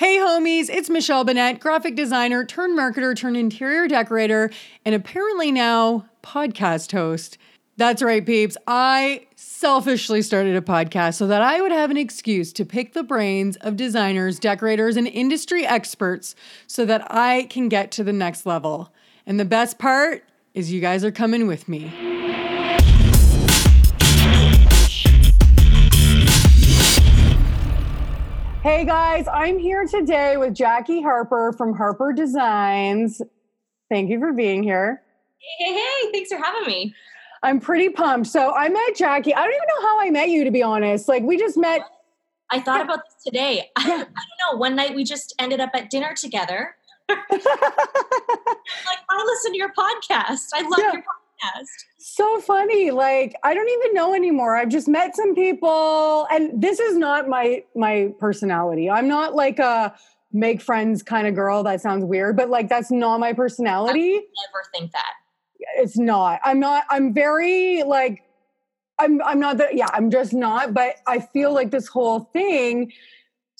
Hey, homies, it's Michelle Bennett, graphic designer, turn marketer, turn interior decorator, and apparently now podcast host. That's right, peeps. I selfishly started a podcast so that I would have an excuse to pick the brains of designers, decorators, and industry experts so that I can get to the next level. And the best part is you guys are coming with me. Hey guys, I'm here today with Jackie Harper from Harper Designs. Thank you for being here. Hey, hey, thanks for having me. I'm pretty pumped. So I met Jackie. I don't even know how I met you, to be honest. Like we just met. I thought about this today. I, I don't know. One night we just ended up at dinner together. like I listen to your podcast. I love yeah. your podcast. So funny. Like I don't even know anymore. I've just met some people, and this is not my my personality. I'm not like a make friends kind of girl. That sounds weird, but like that's not my personality. never think that it's not. I'm not. I'm very like. I'm. I'm not that. Yeah. I'm just not. But I feel like this whole thing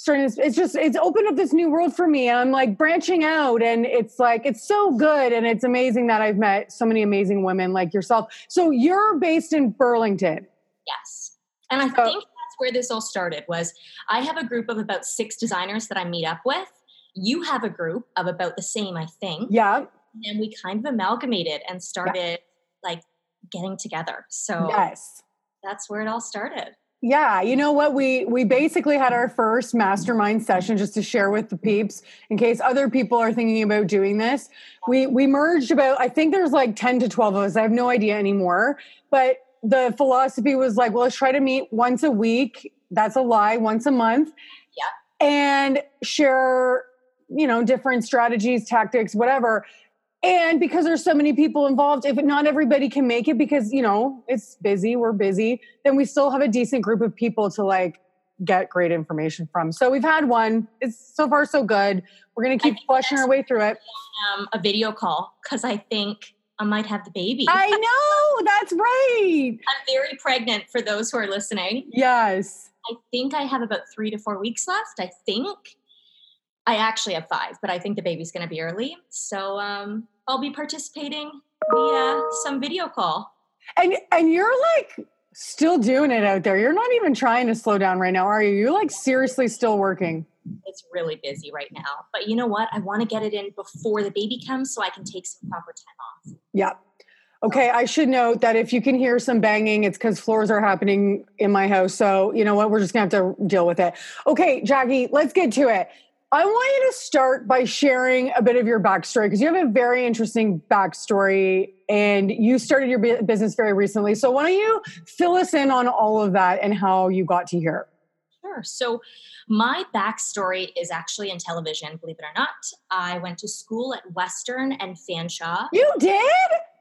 starting to, it's just it's opened up this new world for me. I'm like branching out and it's like it's so good and it's amazing that i've met so many amazing women like yourself. So you're based in burlington. Yes. And i so, think that's where this all started was i have a group of about six designers that i meet up with. You have a group of about the same i think. Yeah. And we kind of amalgamated and started yeah. like getting together. So yes, that's where it all started. Yeah, you know what? We we basically had our first mastermind session just to share with the peeps in case other people are thinking about doing this. We we merged about I think there's like 10 to 12 of us. I have no idea anymore. But the philosophy was like, well, let's try to meet once a week. That's a lie, once a month. Yeah. And share, you know, different strategies, tactics, whatever and because there's so many people involved if not everybody can make it because you know it's busy we're busy then we still have a decent group of people to like get great information from. So we've had one. It's so far so good. We're going to keep flushing our way through it. um, a video call because i think i might have the baby. I know! That's right! I'm very pregnant for those who are listening. Yes. I think i have about three to four weeks left i think. I actually have five, but I think the baby's going to be early. So um, I'll be participating via some video call. And and you're like still doing it out there. You're not even trying to slow down right now, are you? You're like seriously still working. It's really busy right now. But you know what? I want to get it in before the baby comes so I can take some proper time off. Yeah. Okay, I should note that if you can hear some banging, it's because floors are happening in my house. So, you know what? We're just going to have to deal with it. Okay, Jackie, let's get to it. I want you to start by sharing a bit of your backstory because you have a very interesting backstory and you started your business very recently. So, why don't you fill us in on all of that and how you got to here? Sure. So, my backstory is actually in television, believe it or not. I went to school at Western and Fanshawe. You did?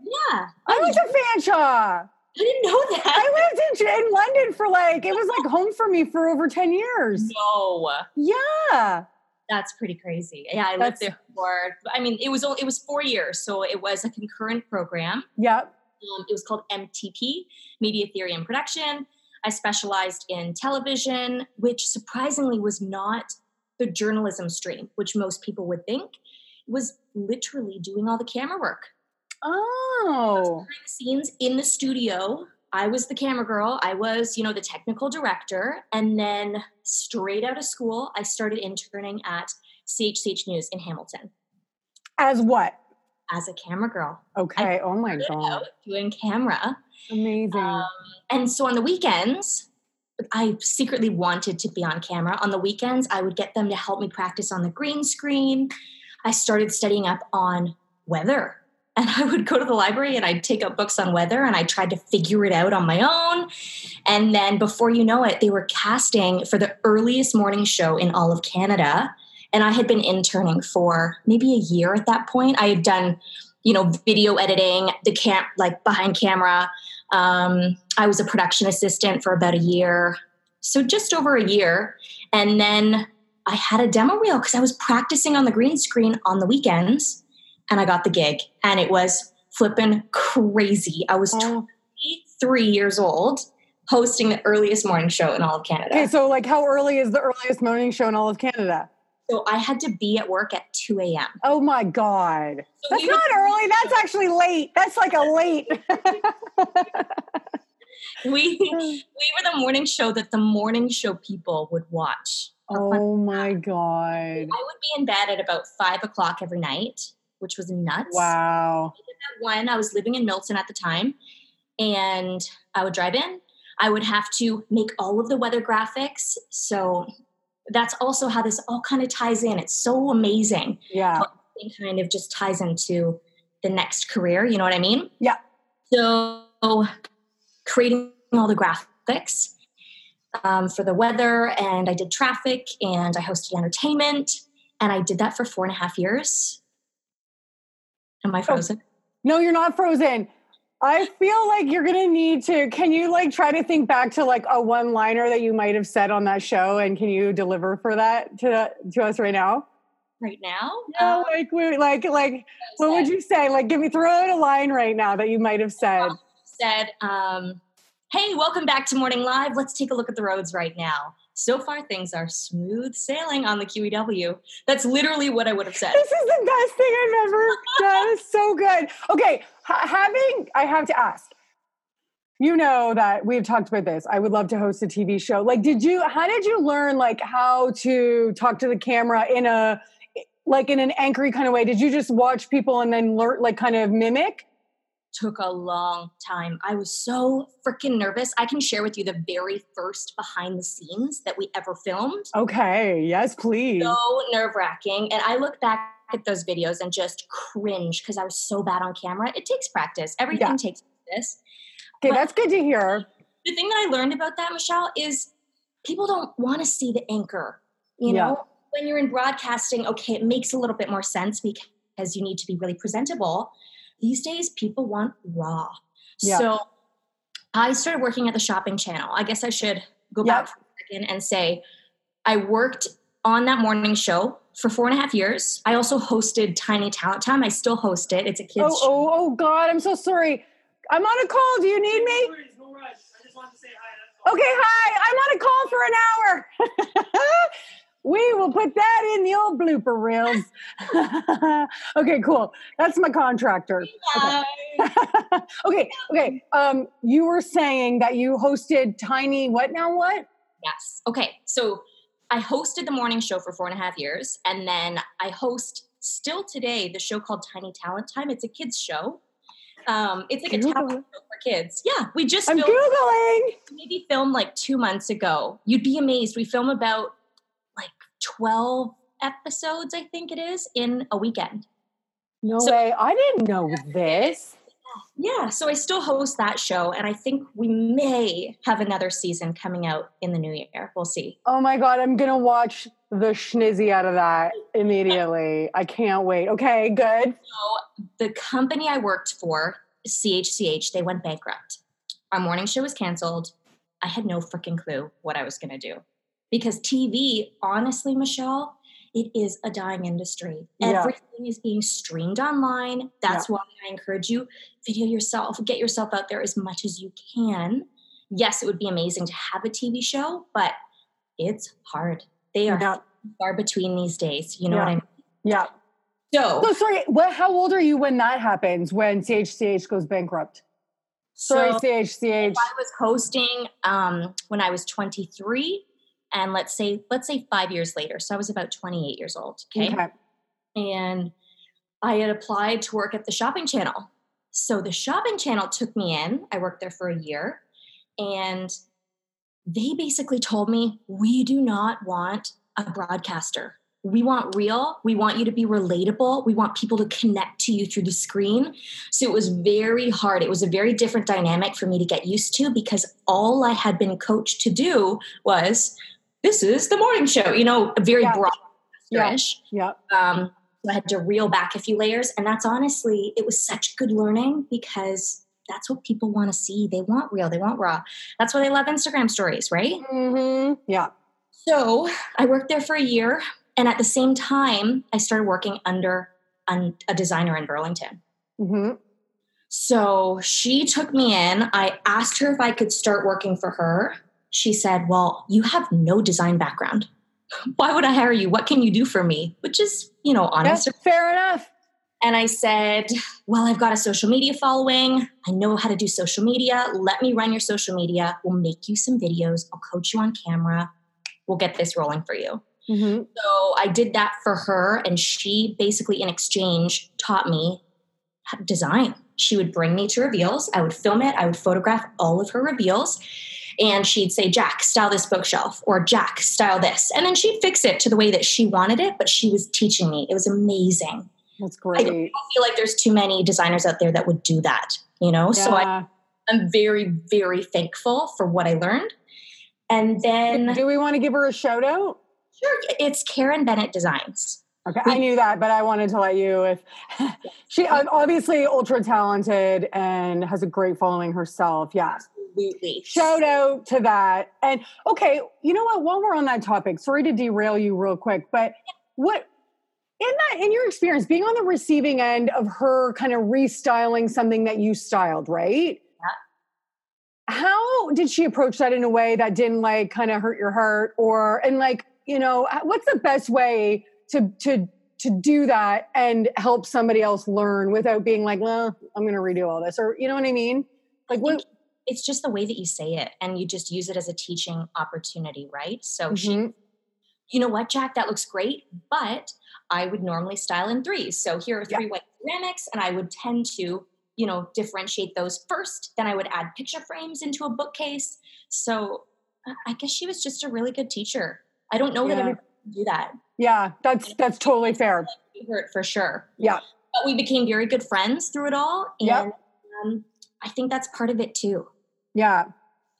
Yeah. I went to Fanshawe. I didn't know that. I lived in, in London for like, it was like home for me for over 10 years. No. Yeah. That's pretty crazy. Yeah, I lived there for. I mean, it was it was four years, so it was a concurrent program. Yep. Um, it was called MTP, Media Theory and Production. I specialized in television, which surprisingly was not the journalism stream, which most people would think. It was literally doing all the camera work. Oh. The scenes in the studio I was the camera girl. I was, you know, the technical director. And then straight out of school, I started interning at CHCH News in Hamilton. As what? As a camera girl. Okay. Oh my God. Doing camera. Amazing. Um, and so on the weekends, I secretly wanted to be on camera. On the weekends, I would get them to help me practice on the green screen. I started studying up on weather and I would go to the library and I'd take up books on weather and I tried to figure it out on my own. And then before you know it, they were casting for the earliest morning show in all of Canada. And I had been interning for maybe a year at that point. I had done, you know, video editing, the camp, like behind camera. Um, I was a production assistant for about a year. So just over a year. And then I had a demo reel because I was practicing on the green screen on the weekends and I got the gig, and it was flipping crazy. I was oh. 23 years old hosting the earliest morning show in all of Canada. Okay, so like how early is the earliest morning show in all of Canada? So I had to be at work at 2 a.m. Oh my God. So That's we would- not early. That's actually late. That's like a late. we we were the morning show that the morning show people would watch. oh my God. I would be in bed at about five o'clock every night, which was nuts. Wow. One, I was living in Milton at the time, and I would drive in. I would have to make all of the weather graphics. So that's also how this all kind of ties in. It's so amazing. Yeah. It kind of just ties into the next career. You know what I mean? Yeah. So creating all the graphics um, for the weather, and I did traffic, and I hosted entertainment, and I did that for four and a half years. Am I frozen? No, you're not frozen. I feel like you're gonna need to. Can you like try to think back to like a one liner that you might have said on that show, and can you deliver for that to to us right now? Right now? Yeah, Um, like we- like like what would you say? Like, give me throw out a line right now that you might have said. said, um, "Hey, welcome back to Morning Live. Let's take a look at the roads right now." So far, things are smooth sailing on the QEW. That's literally what I would have said. This is the best thing I've ever done. It's so good. Okay, ha- having I have to ask. You know that we've talked about this. I would love to host a TV show. Like, did you? How did you learn like how to talk to the camera in a like in an anchory kind of way? Did you just watch people and then learn like kind of mimic? Took a long time. I was so freaking nervous. I can share with you the very first behind the scenes that we ever filmed. Okay. Yes, please. So nerve wracking. And I look back at those videos and just cringe because I was so bad on camera. It takes practice. Everything Yeah. takes practice. Okay, that's good to hear. the thing that I learned about that, Michelle, is people don't want to see the anchor. You Yeah. know, when you're in broadcasting, okay, it makes a little bit more sense because you need to be really presentable. These days, people want raw. Yeah. So I started working at the shopping channel. I guess I should go Yeah. back for a second and say I worked on that morning show for four and a half years. I also hosted Tiny Talent Time. I still host it. It's a kids Oh, oh, oh, God! I'm so sorry. I'm on a call. Do you need me? worries, no rush. I just wanted to say hi. That's. Okay, hi. I'm on a call for an hour. we will put that in the old blooper reels. okay, cool. That's my contractor. Bye. okay, okay. Um, you were saying that you hosted Tiny. What now? What? Yes. Okay. So I hosted the morning show for four and a half years, and then I host still today the show called Tiny Talent Time. It's a kids show. Um, it's like a talent show for kids. Yeah, we just I'm filmed, googling. maybe filmed like two months ago. You'd be amazed. We film about like twelve episodes, I think it is, in a weekend. No So- way. I didn't know this. Yeah, so I still host that show, and I think we may have another season coming out in the new year. We'll see. Oh my god, I'm gonna watch the schnizzy out of that immediately. I can't wait. Okay, good. So the company I worked for, CHCH, they went bankrupt. Our morning show was canceled. I had no freaking clue what I was going to do. Because TV, honestly, Michelle, it is a dying industry. Yeah. Everything is being streamed online. That's why I encourage you video yourself, get yourself out there as much as you can. Yes, it would be amazing to have a TV show, but it's hard. They are Yeah. far between these days. You know what I mean? Yeah. So, So sorry, what how old are you when that happens when CHCH goes bankrupt? Sorry, so- CHCH. I was hosting um, when I was 23, and let's say let's say five years later, so I was about 28 years old. Okay, Okay. and I had applied to work at the shopping channel. So the shopping channel took me in. I worked there for a year, and they basically told me, "We do not want a broadcaster." We want real. We want you to be relatable. We want people to connect to you through the screen. So it was very hard. It was a very different dynamic for me to get used to because all I had been coached to do was this is the morning show, you know, a very Yeah. broadcasterish. Yeah. Um, so I had to reel back a few layers. And that's honestly, it was such good learning because that's what people want to see. They want real, they want raw. That's why they love Instagram stories, right? Mm-hmm. Yeah. So I worked there for a year. And at the same time, I started working under un- a designer in Burlington. Mm-hmm. So she took me in. I asked her if I could start working for her. She said, Well, you have no design background. why would I hire you? What can you do for me? Which is, you know, honest. Yes, fair enough. And I said, Well, I've got a social media following. I know how to do social media. Let me run your social media. We'll make you some videos. I'll coach you on camera. We'll get this rolling for you. Mhm. So I did that for her. And she basically, in exchange, taught me design. She would bring me to reveals. I would film it. I would photograph all of her reveals. And she'd say, Jack, style this bookshelf, or Jack, style this. And then she'd fix it to the way that she wanted it, but she was teaching me. It was amazing. That's great. I don't feel like there's too many designers out there that would do that, you know? So I, I'm very, very thankful for what I learned. And then, do we want to give her a shout out? sure, it's Karen Bennett Designs. Okay, I knew that, but I wanted to let you. If she obviously ultra talented and has a great following herself, yeah. Absolutely. Shout out to that. And okay, you know what? While we're on that topic, sorry to derail you real quick, but what in that in your experience being on the receiving end of her kind of restyling something that you styled, right? How did she approach that in a way that didn't like kind of hurt your heart or and like, you know, what's the best way to to to do that and help somebody else learn without being like, well, I'm going to redo all this or you know what I mean? Like I what it's just the way that you say it and you just use it as a teaching opportunity, right? So she, Mhm. you know what, Jack, that looks great, but I would normally style in threes. So here are Yeah. three white ceramics, and I would tend to, you know, differentiate those first. Then I would add picture frames into a bookcase. So I- guess she was just a really good teacher. I don't know that Yeah. everybody can do that. Yeah, that's that's totally fair. Hurt for sure. Yeah. But we became very good friends through it all. And Yep. um, I think that's part of it too. Yeah,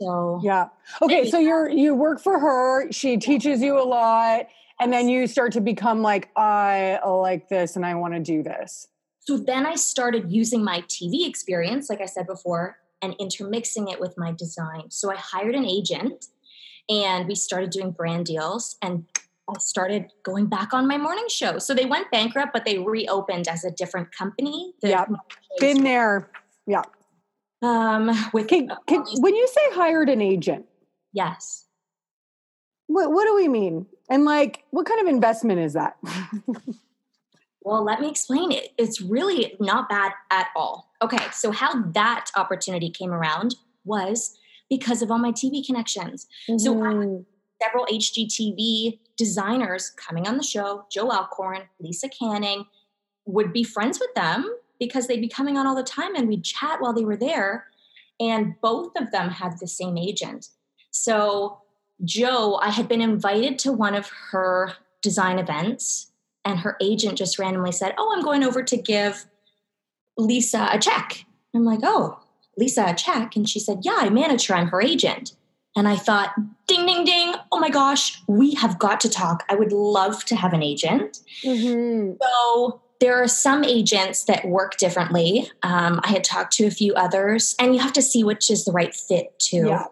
So yeah. Okay, so you're you work for her. She teaches you a lot, and then you start to become like, I like this, and I want to do this. So then I started using my TV experience, like I said before, and intermixing it with my design. So I hired an agent and we started doing brand deals and I started going back on my morning show. So they went bankrupt, but they reopened as a different company. The Yep. Been there. Um with Can, can, when you say hired an agent, yes. what what do we mean? And like, what kind of investment is that? Well, let me explain it. It's really not bad at all. Okay, so how that opportunity came around was because of all my TV connections. So I Mhm. several HGTV designers coming on the show, Jo Alcorn, Lisa Canning, would be friends with them because they'd be coming on all the time and we'd chat while they were there. And both of them had the same agent. So, Jo, I had been invited to one of her design events, and her agent just randomly said, Oh, I'm going over to give Lisa a check. I'm like, Oh, Lisa a check? And she said, Yeah, I manage her, I'm her agent. And I thought, ding, ding, ding. Oh my gosh, we have got to talk. I would love to have an agent. Mhm. So there are some agents that work differently. Um, I had talked to a few others, and you have to see which is the right fit too. Yeah.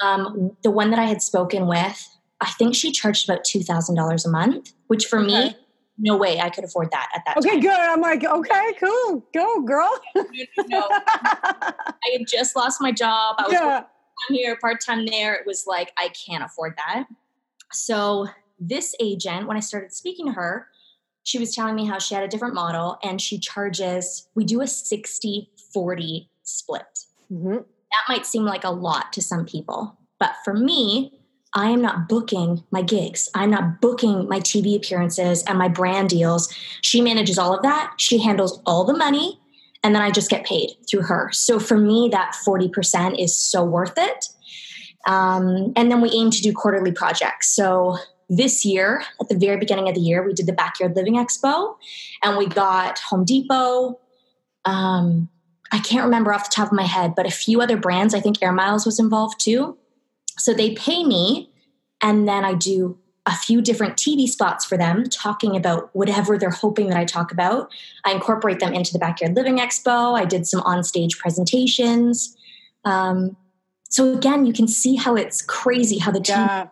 Um, the one that I had spoken with, I think she charged about $2,000 a month, which for me, no way I could afford that at that time. Okay, time. good. I'm like, okay, cool, go, girl. No, I had just lost my job. I was yeah. part-time here, part time there. It was like, I can't afford that. So, this agent, when I started speaking to her, she was telling me how she had a different model and she charges, we do a 60 40 split. Mhm. That might seem like a lot to some people, but for me, I am not booking my gigs. I'm not booking my TV appearances and my brand deals. She manages all of that. She handles all the money, and then I just get paid through her. So for me, that 40% is so worth it. Um, and then we aim to do quarterly projects. So this year, at the very beginning of the year, we did the Backyard Living Expo, and we got Home Depot. Um, I can't remember off the top of my head, but a few other brands. I think Air Miles was involved too. So they pay me, and then I do a few different TV spots for them, talking about whatever they're hoping that I talk about. I incorporate them into the Backyard Living Expo. I did some on-stage presentations. Um, so again, you can see how it's crazy how the team Yeah.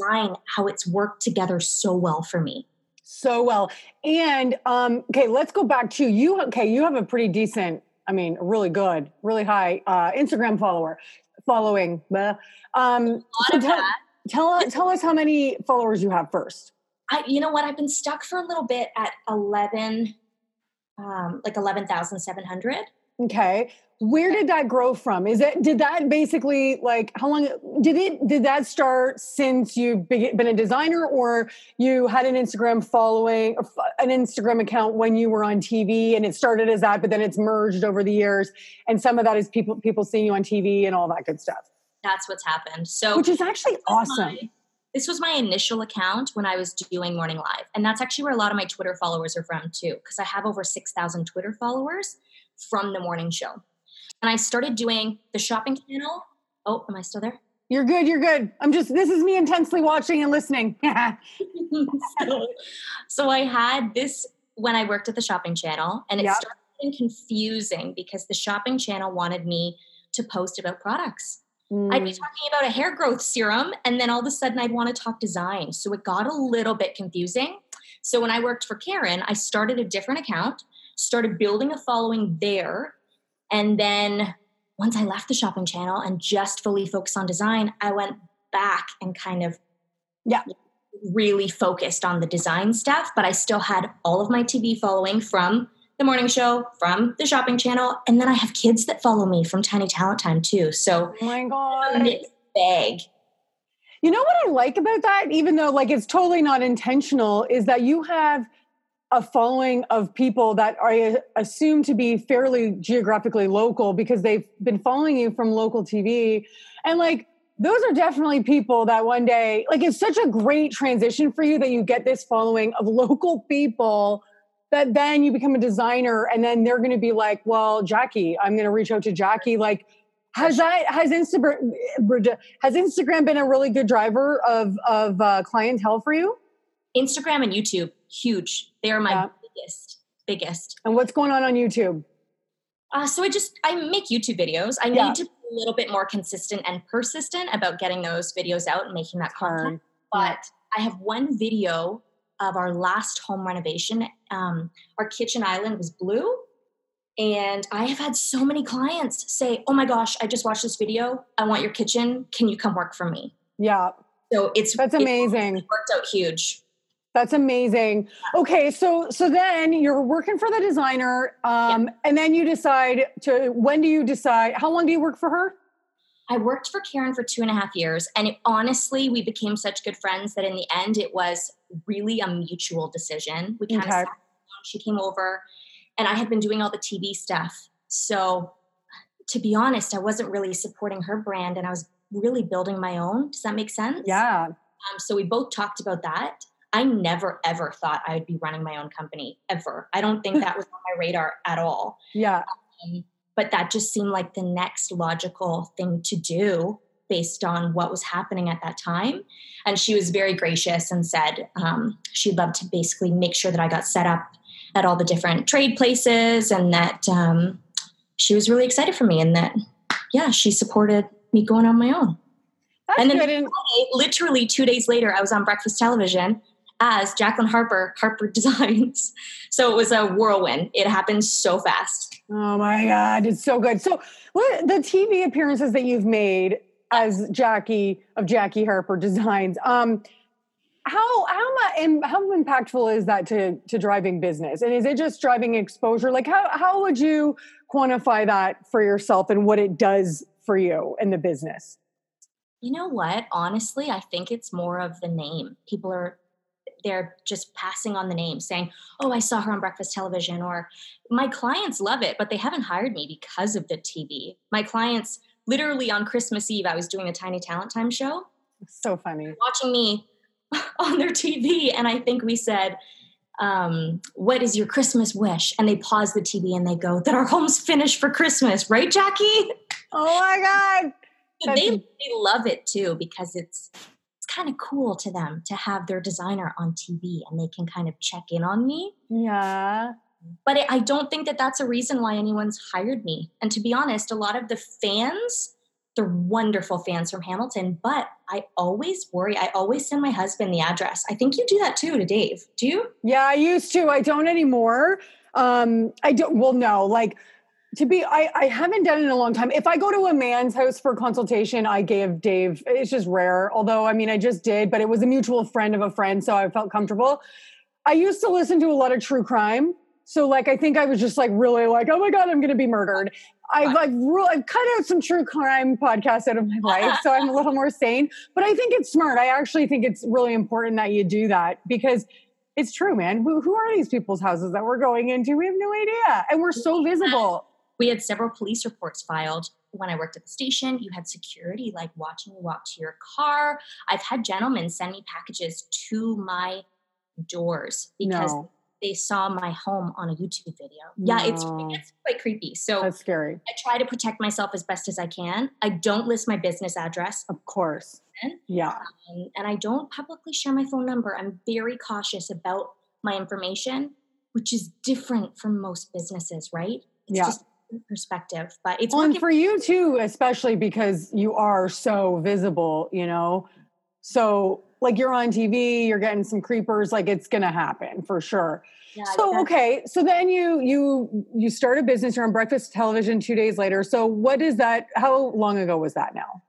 Design how it's worked together so well for me. so well. And um, okay, let's go back to you. Okay, you have a pretty decent, I mean, really good, really high uh, Instagram follower following. Blah. Um, A lot so of tell- that. tell tell us how many followers you have first. I, you know what? I've been stuck for a little bit at 11, um, like 11,700. Okay. Where did that grow from? Is it did that basically like how long did it did that start since you've be- been a designer or you had an Instagram following an Instagram account when you were on TV and it started as that but then it's merged over the years and some of that is people people seeing you on TV and all that good stuff. That's what's happened. So Which is actually awesome. my- this was my initial account when I was doing Morning Live. And that's actually where a lot of my Twitter followers are from too, because I have over 6,000 Twitter followers from the morning show. And I started doing the shopping channel. Oh, am I still there? You're good, you're good. I'm just this is me intensely watching and listening. so, so I had this when I worked at the shopping channel, and it Yep. started getting confusing because the shopping channel wanted me to post about products. I'd be Mm, talking about a hair growth serum, and then all of a sudden I'd want to talk design. So it got a little bit confusing. So when I worked for Karen, I started a different account, started building a following there. And then once I left the shopping channel and just fully focused on design, I went back and kind of Yeah. really focused on the design stuff, but I still had all of my TV following from the morning show, from the shopping channel, and then I have kids that follow me from Tiny Talent Time too. So oh my god. mixed bag. You know what I like about that, even though like it's totally not intentional, is that you have a following of people that I assume to be fairly geographically local because they've been following you from local TV. And like those are definitely people that one day, like it's such a great transition for you that you get this following of local people that then you become a designer and then they're going to be like, well, Jackie, I'm going to reach out to Jackie. Like, has that has Instagram has Instagram been a really good driver of of uh, clientele for you? Instagram and YouTube, huge. They are my Yeah. biggest, biggest. And what's going on on YouTube? Uh, so I just I make YouTube videos. I Yeah. need to be a little bit more consistent and persistent about getting those videos out and making that content. But I have one video of our last home renovation. Um, our kitchen island was blue. And I have had so many clients say, Oh my gosh, I just watched this video. I want your kitchen. Can you come work for me? Yeah, So it's that's it amazing. worked out huge. That's amazing. Okay, so so then you're working for the designer, um, and then you decide to. When do you decide? How long do you work for her? I worked for Karen for two and a half years, and it, honestly, we became such good friends that in the end, it was really a mutual decision. We kind of she came over, and I had been doing all the TV stuff. So, to be honest, I wasn't really supporting her brand, and I was really building my own. Does that make sense? Yeah, Um, so we both talked about that. I never ever thought I would be running my own company ever. I don't think that was on my radar at all yeah, um, but that just seemed like the next logical thing to do based on what was happening at that time. And she was very gracious and said um, she'd love to basically make sure that I got set up at all the different trade places and that um, she was really excited for me and that, yeah, she supported me going on my own. that's And then- Literally two days later, I was on breakfast television as Jacqueline Harper, Harper Designs. So it was a whirlwind. It happened so fast. oh my god, it's so good. So what the TV appearances that you've made as Jackie of Jackie Harper Designs? Um, how how much how impactful is that to to driving business? And is it just driving exposure? Like how how would you quantify that for yourself and what it does for you in the business? You know what? Honestly, I think it's more of the name. People are they're just passing on the name, saying, "Oh, I saw her on breakfast television," or my clients love it, but they haven't hired me because of the TV. My clients, literally on Christmas Eve, I was doing a Tiny Talent Time show, So funny. watching me on their TV, and I think we said, um, "What is your Christmas wish?" And they pause the TV and they go, "That our home's finished for Christmas, right, Jackie?" Oh my god. They, they love it too because it's it's kind of cool to them to have their designer on TV and they can kind of check in on me. Yeah. But it, I don't think that that's a reason why anyone's hired me. And to be honest, a lot of the fans, they're wonderful fans from Hamilton, but I always worry. I always send my husband the address. I think you do that too to Dave. Do you? Yeah, I used to. I don't anymore. Um, I don't. Well, no. Like to be I, I haven't done it in a long time. If i go to a man's house for consultation i gave dave it's just rare although i mean i just did but it was a mutual friend of a friend so i felt comfortable. I used to listen to a lot of true crime so like i think i was just like really like oh my god i'm gonna be murdered. I've like re- i've cut out some true crime podcasts out of my life so i'm a little more sane but i think it's smart. I actually think it's really important that you do that because it's true man. Who, who are these people's houses that we're going into? We have no idea and we're so visible we had several police reports filed when I worked at the station. You had security like watching you walk to your car. I've had gentlemen send me packages to my doors because No. they saw my home on a YouTube video. Yeah, it's No. it's quite creepy. So that's scary I try to protect myself as best as I can. I don't list my business address, of course yeah um, and I don't publicly share my phone number. I'm very cautious about my information, which is different from most businesses, right? It's Yeah. just perspective, but it's Well, and for you too, especially because you are so visible, you know. So, like, you're on TV, you're getting some creepers, like it's gonna happen for sure. Yeah, So, okay, so then you you you start a business. You're on breakfast television two days later. So, what is that? How long ago was that? Now,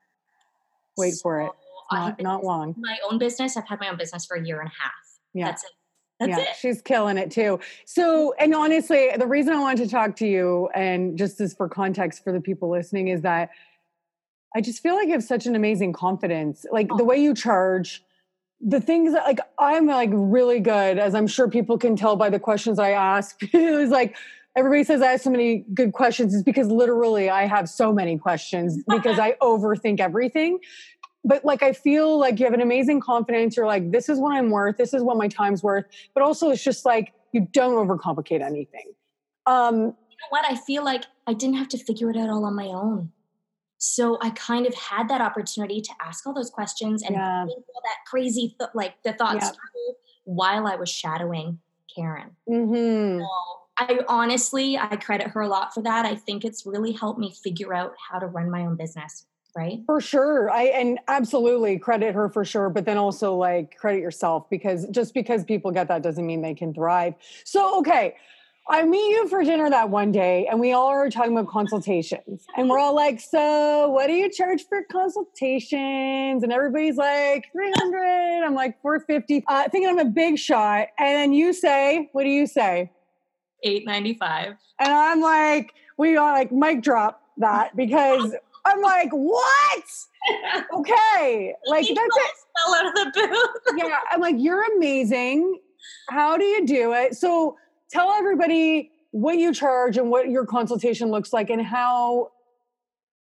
wait for it. So I have Not not long. my own business. I've had my own business for a year and a half. Yeah. That's it. That's yeah, it. she's killing it too. So, and honestly, the reason I wanted to talk to you, and just as for context for the people listening, is that I just feel like you have such an amazing confidence. Like the Oh. way you charge, the things that, like, I'm like really good, as I'm sure people can tell by the questions I ask. it was like, everybody says I have so many good questions, is because literally I have so many questions because I overthink everything but like I feel like you have an amazing confidence. You're like, this is what I'm worth. This is what my time's worth. But also, it's just like you don't overcomplicate anything. Um, You know what? I feel like I didn't have to figure it out all on my own. So I kind of had that opportunity to ask all those questions and Yeah. all that crazy, th- like the thoughts Yeah. while I was shadowing Karen. Mm-hmm. So I honestly, I credit her a lot for that. I think it's really helped me figure out how to run my own business. Right? For sure. I and absolutely credit her for sure, but then also like credit yourself because just because people get that doesn't mean they can thrive. So okay. I meet you for dinner that one day and we all are talking about consultations. And we're all like, so what do you charge for consultations? And everybody's like, 300. I'm like, 450. Uh, thinking I'm a big shot. And then you say, what do you say? Eight ninety five. And I'm like, we are like mic drop that because I'm like, what? Okay. Like that's it. Fell out of the booth. Yeah. I'm like, you're amazing. How do you do it? So tell everybody what you charge and what your consultation looks like and how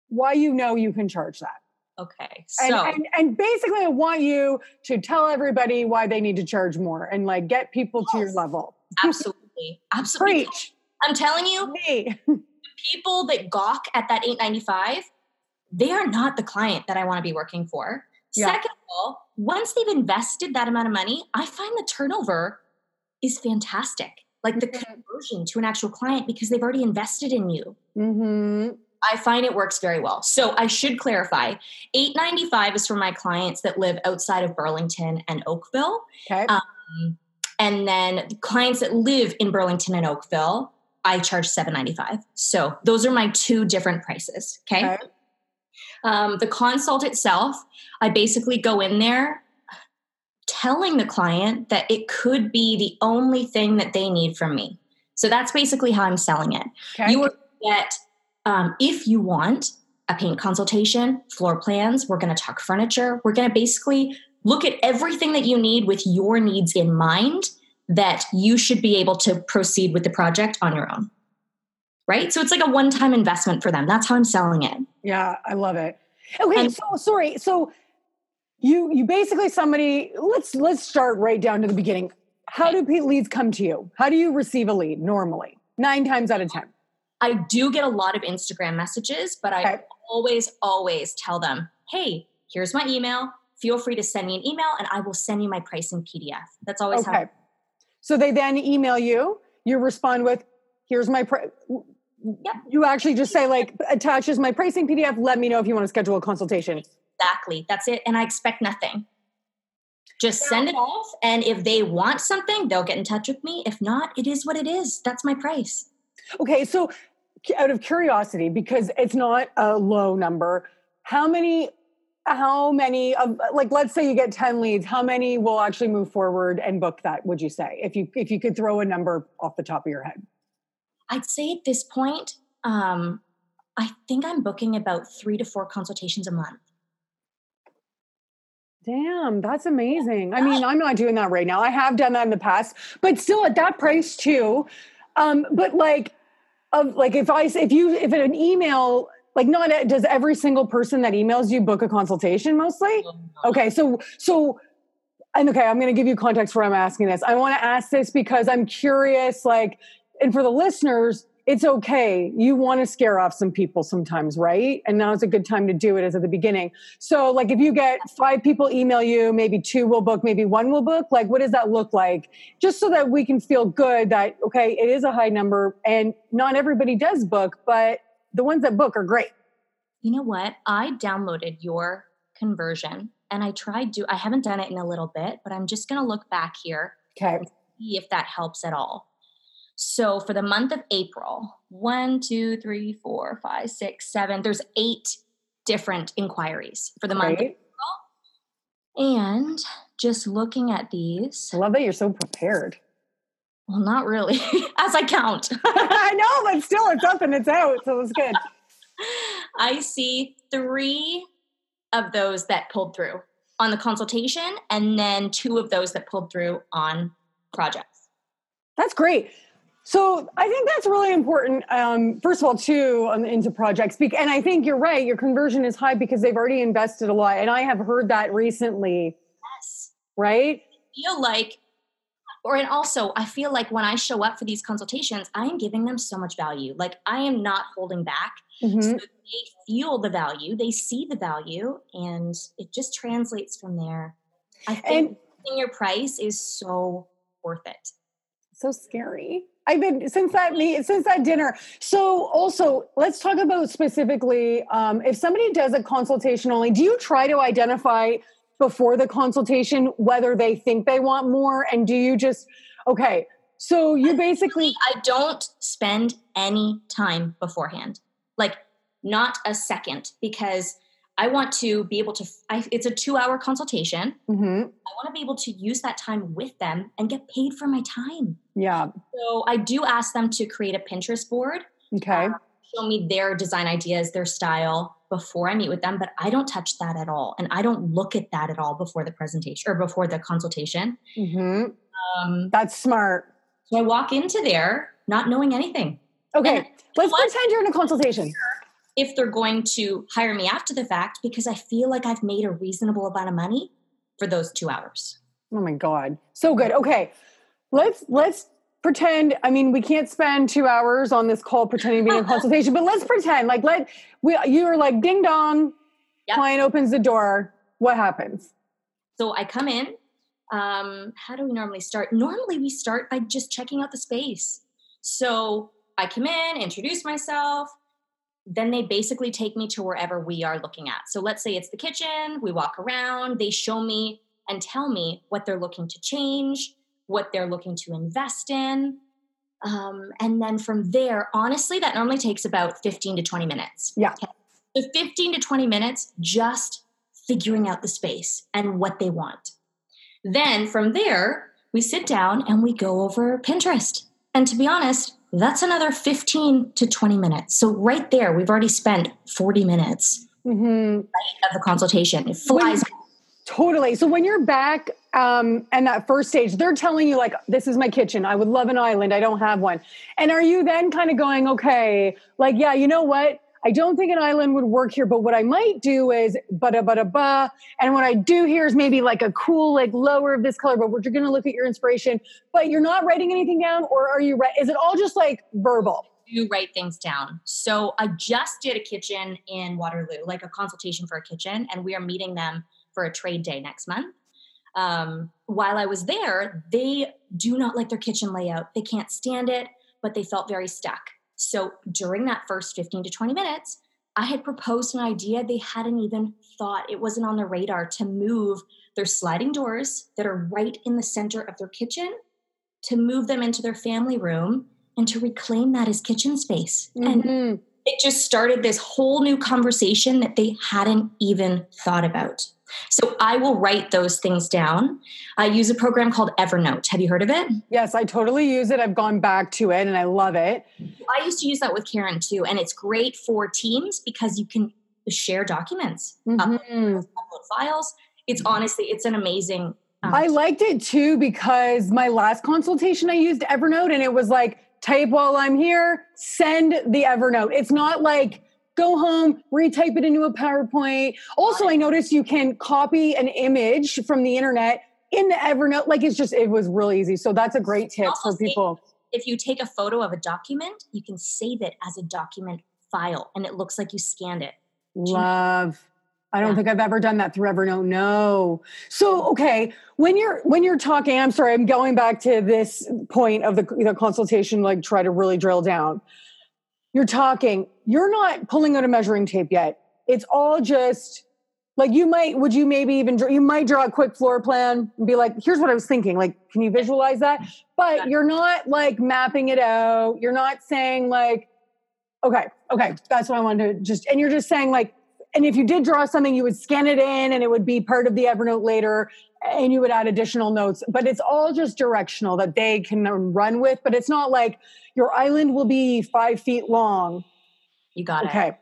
why you know you can charge that. Okay, And, so and and basically I want you to tell everybody why they need to charge more and like get people to your level. absolutely, absolutely. Preach. I'm telling you, Me. people that gawk at that 895 they are not the client that i want to be working for Yeah. second of all once they've invested that amount of money i find the turnover is fantastic like the Mhm. conversion to an actual client because they've already invested in you Mm-hmm. i find it works very well so i should clarify 895 is for my clients that live outside of burlington and oakville Okay. um, and then clients that live in burlington and oakville i charge 795 so those are my two different prices okay, Okay. Um, the consult itself i basically go in there telling the client that it could be the only thing that they need from me so that's basically how i'm selling it Okay. you will get um, if you want a paint consultation floor plans we're going to talk furniture we're going to basically look at everything that you need with your needs in mind that you should be able to proceed with the project on your own right so it's like a one-time investment for them that's how i'm selling it Yeah, I love it. Okay, And- so sorry. So you you basically somebody let's let's start right down to the beginning. How do leads come to you? How do you receive a lead normally? 9 times out of 10. i do get a lot of instagram messages but i always always tell them hey here's my email feel free to send me an email and i will send you my pricing pdf that's always how Okay. So they then email you, you respond with here's my pri- Yep. You actually just say like attaches my pricing PDF, let me know if you want to schedule a consultation. Exactly. That's it. And I expect nothing. Just send it off. And if they want something, they'll get in touch with me. If not, it is what it is. That's my price. Okay, so out of curiosity, because it's not a low number, how many how many of like let's say you get 10 leads how many will actually move forward and book that would you say if you if you could throw a number off the top of your head? I'd say at this point, um, I think I'm booking about three to four consultations a month. damn that's amazing. I mean i'm not doing that right now. I have done that in the past but still at that price too. Um but like of like if i if you if an email like not does every single person that emails you book a consultation mostly uh-huh. Okay, so so and okay, I'm going to give you context for I'm asking this. I want to ask this because I'm curious, like, and for the listeners, it's okay. You want to scare off some people sometimes, right? And now's a good time to do it as at the beginning. So, like, if you get five people email you, maybe two will book, maybe one will book. Like, what does that look like? Just so that we can feel good that okay, it is a high number, and not everybody does book, but the ones that book are great. You know what? I downloaded your conversion and I tried to, I haven't done it in a little bit, but I'm just going to look back here Okay. see if that helps at all. So for the month of April, one, two, three, four, five, six, seven, there's eight different inquiries for the month. Great. And just looking at these, I love that you're so prepared. Well, not really, as I count. I know, but still, it's up and it's out, so it's good. I see three of those that pulled through on the consultation, and then two of those that pulled through on projects. That's great. So I think that's really important. Um, first of all, too, on, into projects, and I think you're right. Your conversion is high because they've already invested a lot, and I have heard that recently. Yes. Right? feel like or and also i feel like when i show up for these consultations i am giving them so much value like i am not holding back Mhm. so they feel the value they see the value and it just translates from there i think And your price is so worth it so scary. I've been since that meet since that dinner. So also, let's talk about specifically um, if somebody does a consultation only. Do you try to identify before the consultation whether they think they want more, and do you just okay? So you basically i don't spend any time beforehand like not a second because i want to be able to I, it's a two hour consultation Mhm. I want to be able to use that time with them and get paid for my time. yeah So I do ask them to create a Pinterest board, okay. show me their design ideas, their style before I meet with them, but I don't touch that at all. And I don't look at that at all before the presentation or before the consultation. hmm Um, That's smart. so I walk into there not knowing anything. Okay, And let's what- pretend you're in a consultation. If they're going to hire me after the fact, because I feel like I've made a reasonable amount of money for those two hours. Oh my god, so good. Okay, let's let's pretend. I mean, we can't spend two hours on this call pretending to be in a consultation, but let's pretend like let we you are like ding dong. Yep. Client opens the door. What happens? So I come in. Um, how do we normally start? Normally, we start by just checking out the space. So I come in, introduce myself. Then they basically take me to wherever we are looking at. So let's say it's the kitchen. We walk around. They show me and tell me what they're looking to change, what they're looking to invest in. Um, and then from there, honestly, that normally takes about 15 to 20 minutes. Yeah. Okay. So 15 to 20 minutes just figuring out the space and what they want. Then from there, we sit down and we go over Pinterest. And to be honest, that's another 15 to 20 minutes. So right there, we've already spent 40 minutes hmm of the consultation. It flies. Totally. So when you're back um, and that first stage, they're telling you like, "This is my kitchen. I would love an island. I don't have one." And are you then kind of going, "Okay, like, yeah, you know what? I don't think an island would work here, but what I might do is ba da ba. And what I do here is maybe like a cool, like lower of this color, but we're going to look at your inspiration. But you're not writing anything down, or are you? Is it all just like verbal? do write things down. So I just did a kitchen in Waterloo, like a consultation for a kitchen, and we are meeting them for a trade day next month. Um, while I was there, they do not like their kitchen layout. They can't stand it, but they felt very stuck. So during that first 15 to 20 minutes, I had proposed an idea they hadn't even thought it wasn't on the radar to move their sliding doors that are right in the center of their kitchen to move them into their family room and to reclaim that as kitchen space. And Mhm. it just started this whole new conversation that they hadn't even thought about. So I will write those things down. I use a program called Evernote. Have you heard of it? Yes, I totally use it. I've gone back to it and I love it. I used to use that with Karen too, and it's great for teams because you can share documents, upload, Mhm. upload files. It's honestly, it's an amazing. um, I liked it too because my last consultation I used Evernote and it was like type while I'm here, send the Evernote. It's not like go home, retype it into a PowerPoint. Also, I noticed you can copy an image from the internet in the Evernote. Like it's just, it was really easy. So that's a great tip for people. if you take a photo of a document, you can save it as a document file, and it looks like you scanned it. Love. I don't Yeah. think I've ever done that through Evernote. No. So okay, when you're when you're talking, I'm sorry, I'm going back to this point of the, the consultation, like try to really drill down. You're talking, you're not pulling out a measuring tape yet. It's all just like you might, would you maybe even, you might draw a quick floor plan and be like, here's what I was thinking. Like, can you visualize that? But you're not like mapping it out. You're not saying like, okay, okay, that's what I wanted to just, and you're just saying like, and if you did draw something, you would scan it in and it would be part of the Evernote later and you would add additional notes. But it's all just directional that they can run with. But it's not like your island will be five feet long. You got it. Okay.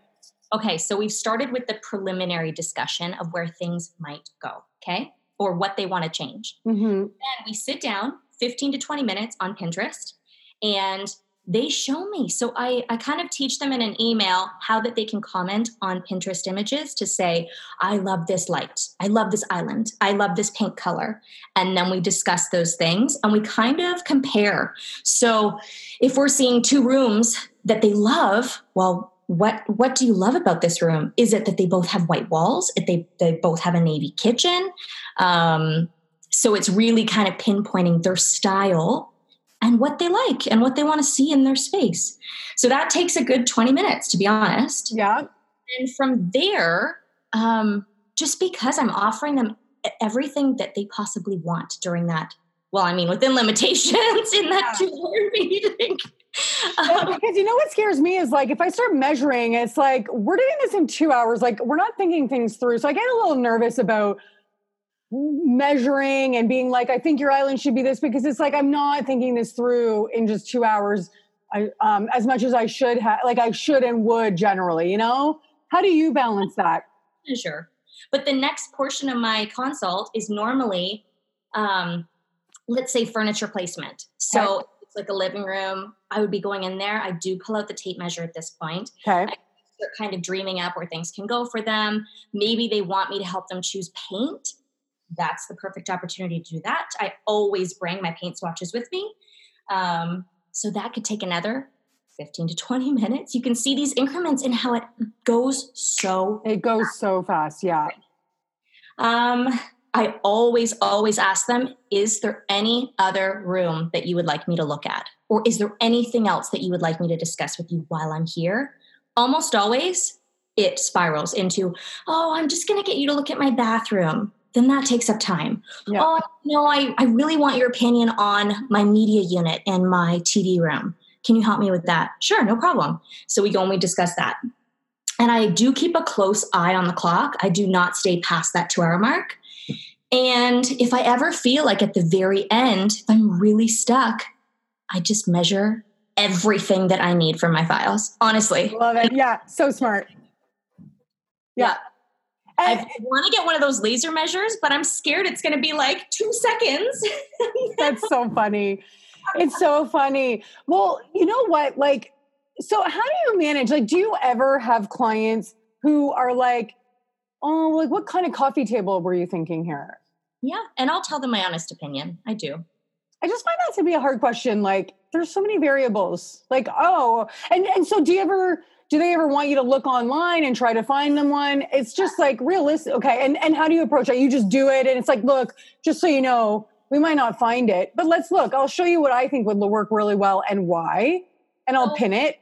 Okay, so we've started with the preliminary discussion of where things might go, okay? Or what they want to change. hmm Then we sit down 15 to 20 minutes on Pinterest and they show me. So I, I kind of teach them in an email how that they can comment on Pinterest images to say, I love this light. I love this island. I love this pink color. And then we discuss those things and we kind of compare. So if we're seeing two rooms that they love, well, what what do you love about this room? Is it that they both have white walls? If they they both have a navy kitchen? Um, so it's really kind of pinpointing their style and what they like and what they want to see in their space. So that takes a good 20 minutes, to be honest. Yeah. And from there, um, just because I'm offering them everything that they possibly want during that, well, I mean, within limitations in that Yeah. two hour meeting. Um, because you know what scares me is like if I start measuring, it's like we're doing this in two hours. Like we're not thinking things through. So I get a little nervous about measuring and being like, I think your island should be this because it's like I'm not thinking this through in just two hours. I, um, as much as I should have, like I should and would generally, you know. How do you balance that? measure. But the next portion of my consult is normally, um, let's say, furniture placement. So it's like a living room. I would be going in there. I do pull out the tape measure at this point. Okay. I start kind of dreaming up where things can go for them. Maybe they want me to help them choose paint. That's the perfect opportunity to do that. I always bring my paint swatches with me. Um, so that could take another 15 to 20 minutes. You can see these increments and how it goes so It goes so fast. Yeah. um, I always, always ask them, is there any other room that you would like me to look at? Or is there anything else that you would like me to discuss with you while I'm here? Almost always it spirals into, oh, I'm just going to get you to look at my bathroom. Then that takes up time. Yeah. Oh, no, I, I really want your opinion on my media unit and my TV room. Can you help me with that? Sure, no problem. So we go and we discuss that. And I do keep a close eye on the clock. I do not stay past that two hour mark. And if I ever feel like at the very end, if I'm really stuck, I just measure everything that I need for my files. Honestly, Love it. Yeah. So smart. Yeah. I want to get one of those laser measures, but I'm scared it's going to be like two seconds. That's so funny. It's so funny. Well, you know what? Like, so how do you manage? Like, do you ever have clients who are like, oh, like, what kind of coffee table were you thinking here? yeah, and I'll tell them my honest opinion. I do. I just find that to be a hard question. Like, there's so many variables. Like, oh, and and so do you ever do they ever want you to look online and try to find them one? It's just like realistic. Okay, and and how do you approach it? You just do it, and it's like, look, just so you know, we might not find it, but let's look. I'll show you what I think would work really well and why, and I'll Oh. pin it.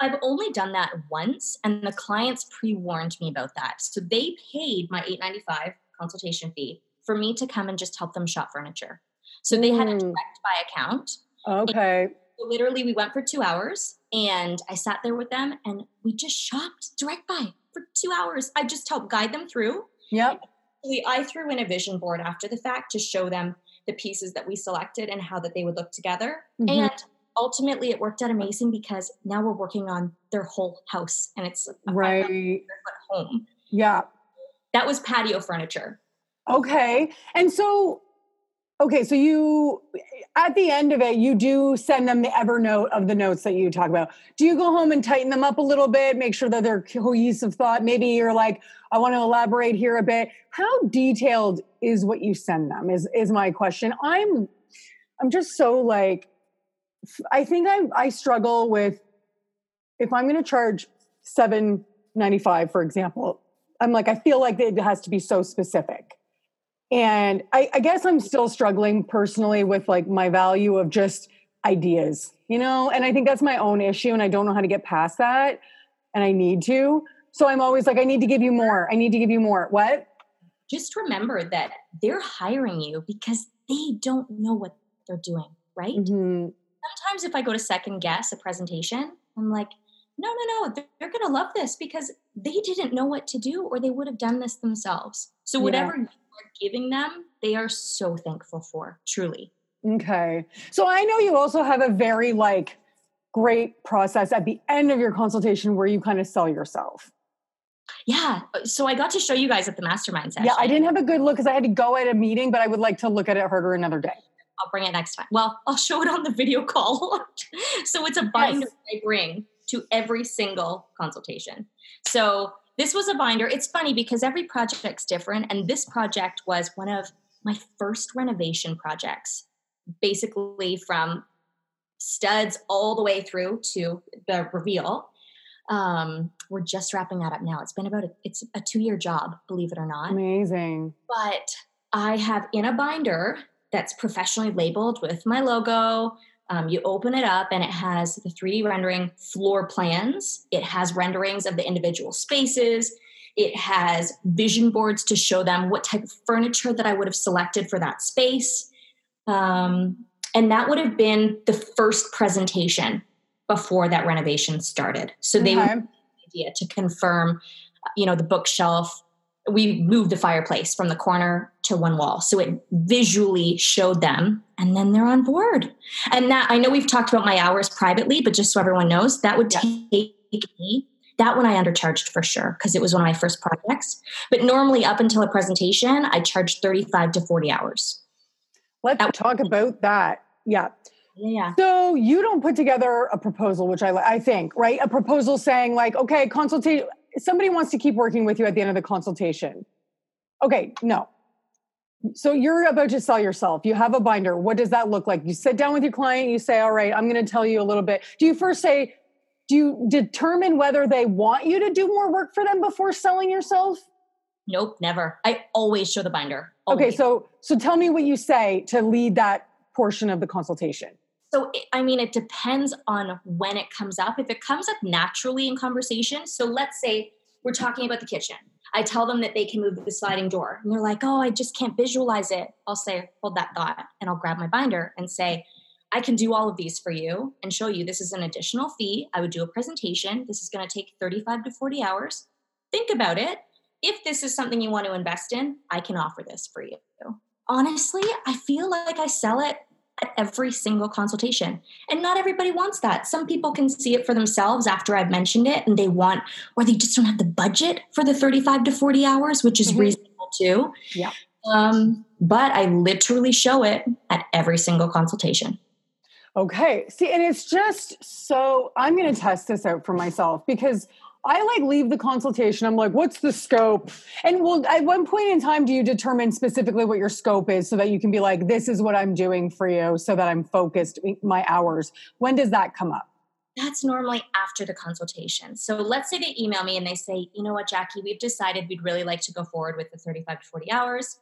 I've only done that once, and the clients pre-warned me about that. So they paid my eight ninety five consultation fee for me to come and just help them shop furniture. So they had a Mm. DirectBuy account. Okay. literally, we went for two hours and I sat there with them and we just shopped DirectBuy for two hours. I just helped guide them through. Yep. We I threw in a vision board after the fact to show them the pieces that we selected and how that they would look together. Mhm. And ultimately, it worked out amazing because now we're working on their whole house and it's Right. home. Yeah. That was patio furniture. Okay. And so, okay, so you, at the end of it, you do send them the Evernote of the notes that you talk about. Do you go home and tighten them up a little bit, make sure that they're cohesive thought? Maybe you're like, I want to elaborate here a bit. How detailed is what you send them? Is is my question. I'm, I'm just so like, I think I I struggle with if I'm going to charge seven ninety five, for example. I'm like, I feel like it has to be so specific. And I, I guess I'm still struggling personally with like my value of just ideas, you know? And I think that's my own issue. And I don't know how to get past that. And I need to. So I'm always like, I need to give you more. I need to give you more. What? Just remember that they're hiring you because they don't know what they're doing, right? Mhm. sometimes if I go to second guess a presentation, I'm like, no, no, no, they're, going to love this because they didn't know what to do or they would have done this themselves. So, whatever you are giving them, they are so thankful for, truly. Okay. So I know you also have a very like great process at the end of your consultation where you kind of sell yourself. Yeah. So, I got to show you guys at the mastermind session. Yeah, I didn't have a good look because I had to go at a meeting, but I would like to look at it harder another day. I'll bring it next time. Well, I'll show it on the video call. so it's a binder I bring to every single consultation. So this was a binder. It's funny because every project's different, and this project was one of my first renovation projects, basically from studs all the way through to the reveal. Um, we're just wrapping that up now. It's been about a, it's a two year job, believe it or not Amazing. but I have in a binder that's professionally labeled with my logo. Um, you open it up and it has the 3D rendering floor plans. It has renderings of the individual spaces. It has vision boards to show them what type of furniture that I would have selected for that space. Um, and that would have been the first presentation before that renovation started. So they Okay. idea to confirm, you know, the bookshelf. We moved the fireplace from the corner to one wall. So it visually showed them, and then they're on board. And that I know we've talked about my hours privately, but just so everyone knows, that would Yes. take me. That one I undercharged for sure because it was one of my first projects. But normally, up until a presentation, I charge 35 to 40 hours. Let's That- talk about that. Yeah. Yeah. So you don't put together a proposal, which I I think, right? A proposal saying like, okay, consultation. Somebody wants to keep working with you at the end of the consultation. Okay, no. So you're about to sell yourself. You have a binder. What does that look like? You sit down with your client. You say, all right, I'm going to tell you a little bit. Do you first say, do you determine whether they want you to do more work for them before selling yourself? Nope, never. I always show the binder. Okay, so so tell me what you say to lead that portion of the consultation. So, I mean, it depends on when it comes up. If it comes up naturally in conversation, so let's say we're talking about the kitchen. I tell them that they can move the sliding door, and they're like, oh, I just can't visualize it. I'll say, hold that thought, and I'll grab my binder and say, I can do all of these for you and show you this is an additional fee. I would do a presentation. This is going to take 35 to 40 hours. Think about it. If this is something you want to invest in, I can offer this for you. Honestly, I feel like I sell it at every single consultation. And not everybody wants that. Some people can see it for themselves after I've mentioned it and they want, or they just don't have the budget for the 35 to 40 hours, which is Mhm. reasonable too. Yeah. Um, but I literally show it at every single consultation. Okay. See, and it's just so I'm going to test this out for myself because I like leave the consultation. I'm like, what's the scope? And well, at one point in time, do you determine specifically what your scope is so that you can be like, this is what I'm doing for you so that I'm focused my hours? When does that come up? That's normally after the consultation. So let's say they email me and they say, you know what, Jackie, we've decided we'd really like to go forward with the 35 to 40 hours.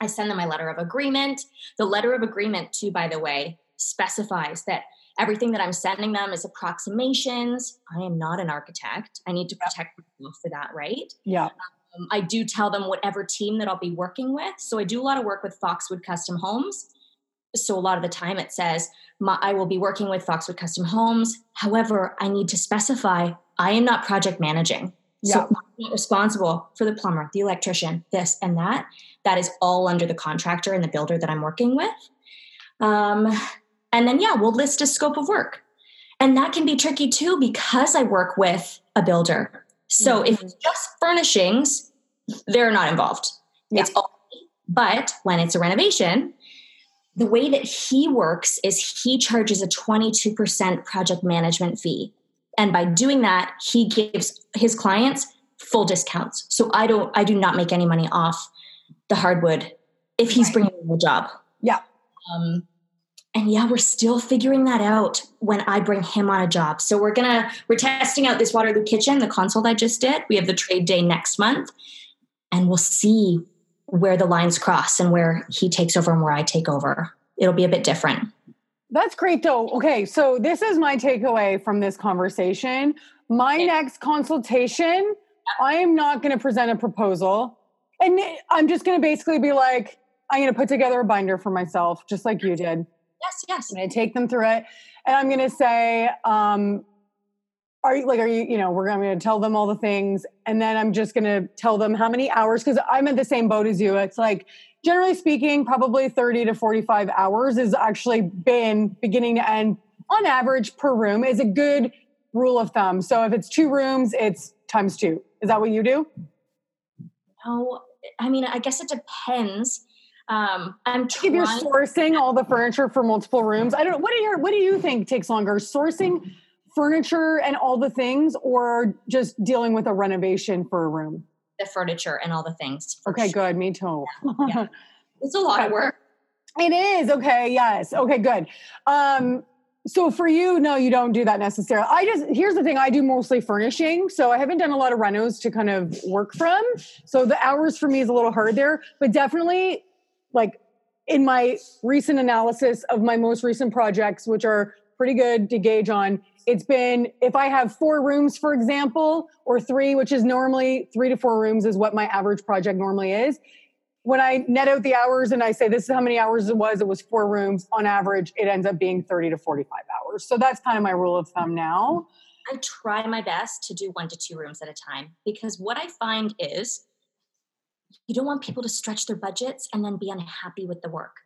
I send them my letter of agreement. The letter of agreement, too, by the way, specifies that everything that I'm sending them is approximations. I am not an architect. I need to protect myself for that, right? Yeah. Um, I do tell them whatever team that I'll be working with. So I do a lot of work with Foxwood Custom Homes. so a lot of the time it says my, I will be working with Foxwood Custom Homes. However, I need to specify I am not project managing. Yeah. So I'm not responsible for the plumber, the electrician, this and that. That is all under the contractor and the builder that I'm working with. Um, and then, yeah, we'll list a scope of work. And that can be tricky too because I work with a builder. So if it's just furnishings, they're not involved. Yeah. It's all, but when it's a renovation, the way that he works is he charges a 22% project management fee. And by doing that, he gives his clients full discounts. So I don't, I do not make any money off the hardwood if he's Right. bringing in the job. Yeah. Um, and yeah, we're still figuring that out when I bring him on a job. So we're gonna we're testing out this Waterloo kitchen, the consult I just did. We have the trade day next month, and we'll see where the lines cross and where he takes over and where I take over. It'll be a bit different. That's great though. Okay, so this is my takeaway from this conversation. My next consultation, I am not going to present a proposal. And I'm just going to basically be like, I'm going to put together a binder for myself, just like you did. Yes, yes. I'm going to take them through it. And I'm going to say, um, are you like, are you, you know, we're going to tell them all the things. And then I'm just going to tell them how many hours, because I'm in the same boat as you. It's like, generally speaking, probably 30 to 45 hours is actually been beginning to end on average per room is a good rule of thumb. So if it's two rooms, it's times two. Is that what you do? No, I mean, I guess it depends. Um, I'm If trying. you're sourcing all the furniture for multiple rooms, I don't know. What are your what do you think takes longer? Sourcing furniture and all the things or just dealing with a renovation for a room? the furniture and all the things. Okay, sure. good. Me too. Yeah. It's a lot of work. It is. Okay, yes. Okay, good. Um so for you, no, you don't do that necessarily. I just here's the thing, I do mostly furnishing. So I haven't done a lot of renos to kind of work from. So the hours for me is a little hard there, but definitely like in my recent analysis of my most recent projects, which are pretty good to gauge on, it's been if I have four rooms, for example, or three, which is normally three to four rooms is what my average project normally is. When I net out the hours and I say this is how many hours it was, it was four rooms on average, it ends up being 30 to 45 hours. So that's kind of my rule of thumb now. I try my best to do one to two rooms at a time because what I find is you don't want people to stretch their budgets and then be unhappy with the work.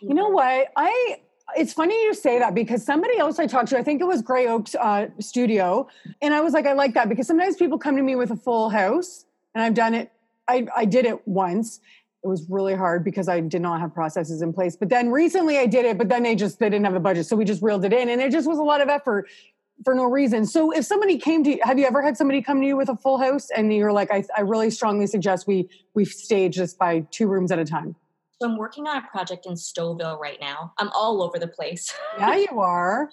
You know what? I it's funny you say that because somebody else I talked to, I think it was Gray Oaks uh, Studio, and I was like, I like that because sometimes people come to me with a full house, and I've done it. I I did it once. It was really hard because I did not have processes in place. But then recently I did it, but then they just they didn't have the budget, so we just reeled it in, and it just was a lot of effort for no reason. So if somebody came to you, have you ever had somebody come to you with a full house and you're like, I, I really strongly suggest we we stage this by two rooms at a time. So I'm working on a project in Stouffville right now. I'm all over the place. Yeah, you are.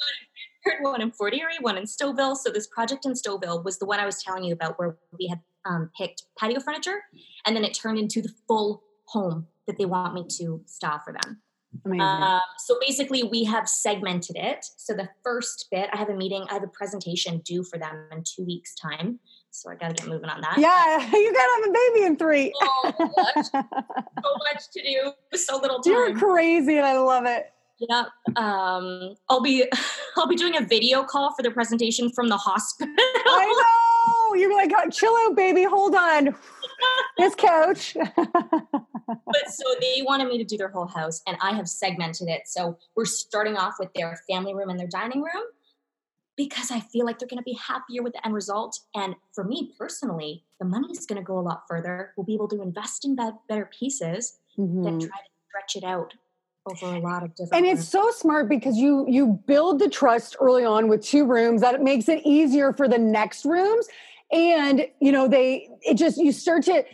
Heard one in Fort Erie, one in Stouffville. So this project in Stouffville was the one I was telling you about where we had um, picked patio furniture and then it turned into the full home that they want me to style for them. Um, so basically, we have segmented it. So the first bit, I have a meeting, I have a presentation due for them in two weeks' time. So I got to get moving on that. Yeah, you gotta have a baby in three. Oh, gosh, so much to do, so little time. You're crazy, and I love it. Yeah. Um, I'll be I'll be doing a video call for the presentation from the hospital. I know. You're like, "Oh, chill out, baby. Hold on. This couch. But so they wanted me to do their whole house and i have segmented it so we're starting off with their family room and their dining room because i feel like they're going to be happier with the end result and for me personally the money is going to go a lot further we'll be able to invest in be- better pieces than Mhm. try to stretch it out over a lot of different And it's so smart because you you build the trust early on with two rooms that it makes it easier for the next rooms. And you know, they it just you start to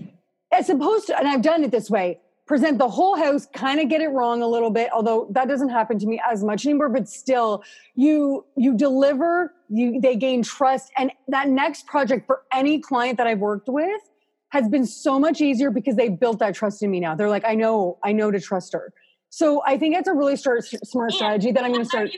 as opposed to, and I've done it this way, present the whole house, kind of get it wrong a little bit, although that doesn't happen to me as much anymore, but still you you deliver, you they gain trust. And that next project for any client that I've worked with has been so much easier because they built that trust in me now. They're like, I know, I know to trust her. So I think that's a really start, smart strategy that I'm going to start.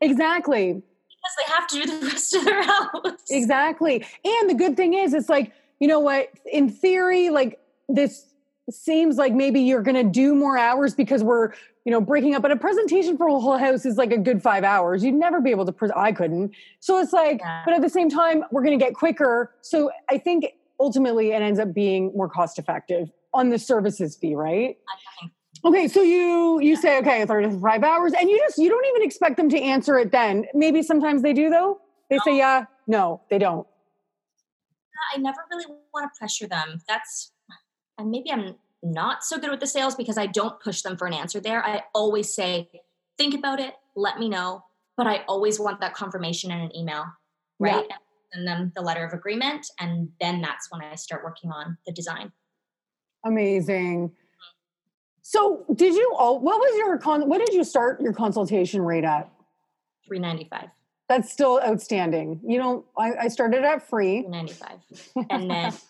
Exactly. because they have to do the rest of their house Exactly. And the good thing is, it's like, you know what? In theory, like this seems like maybe you're going to do more hours because we're you know, breaking up. But a presentation for a whole house is like a good five hours. You'd never be able to. Pre- I couldn't. So it's like, Yeah. but at the same time, we're going to get quicker. So I think ultimately it ends up being more cost effective on the services fee, right? Okay, so you you say okay, thirty-five hours, and you just you don't even expect them to answer it. Then maybe sometimes they do though. They say yeah, no, they don't. I never really want to pressure them. That's, and maybe I'm not so good with the sales because I don't push them for an answer there. I always say, think about it, let me know. But I always want that confirmation in an email, Yeah. right? And then the letter of agreement. And then that's when I start working on the design. Amazing. So did you all? What was your con? What did you start your consultation rate at? 395 That's still outstanding. You don't. I, I started at free. 95. And then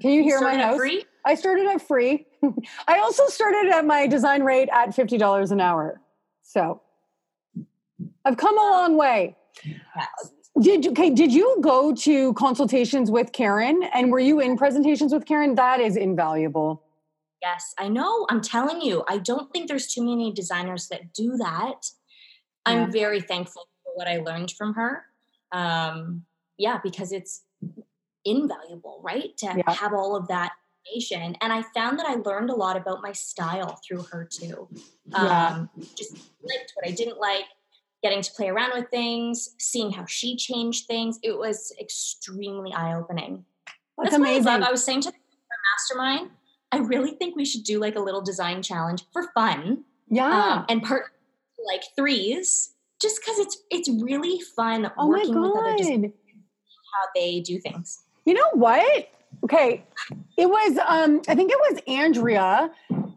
Can you hear my started house? free. I started at free. I also started at my design rate at fifty dollars an hour. So I've come a long way. Yes. Did you, okay? Did you go to consultations with Karen, and were you in presentations with Karen? That is invaluable. Yes, I know. I'm telling you, I don't think there's too many designers that do that. I'm Yeah. very thankful for what I learned from her. Um, yeah, because it's invaluable, right? To Yeah. have all of that information. And I found that I learned a lot about my style through her too. Yeah. Um, just liked what I didn't like, getting to play around with things, seeing how she changed things. It was extremely eye opening. That's, That's, amazing. I. I was saying to the mastermind, I really think we should do like a little design challenge for fun, yeah. um, and part like threes, just because it's it's really fun oh my working with other designers god. how they do things. You know what? Okay. It was um I think it was Andrea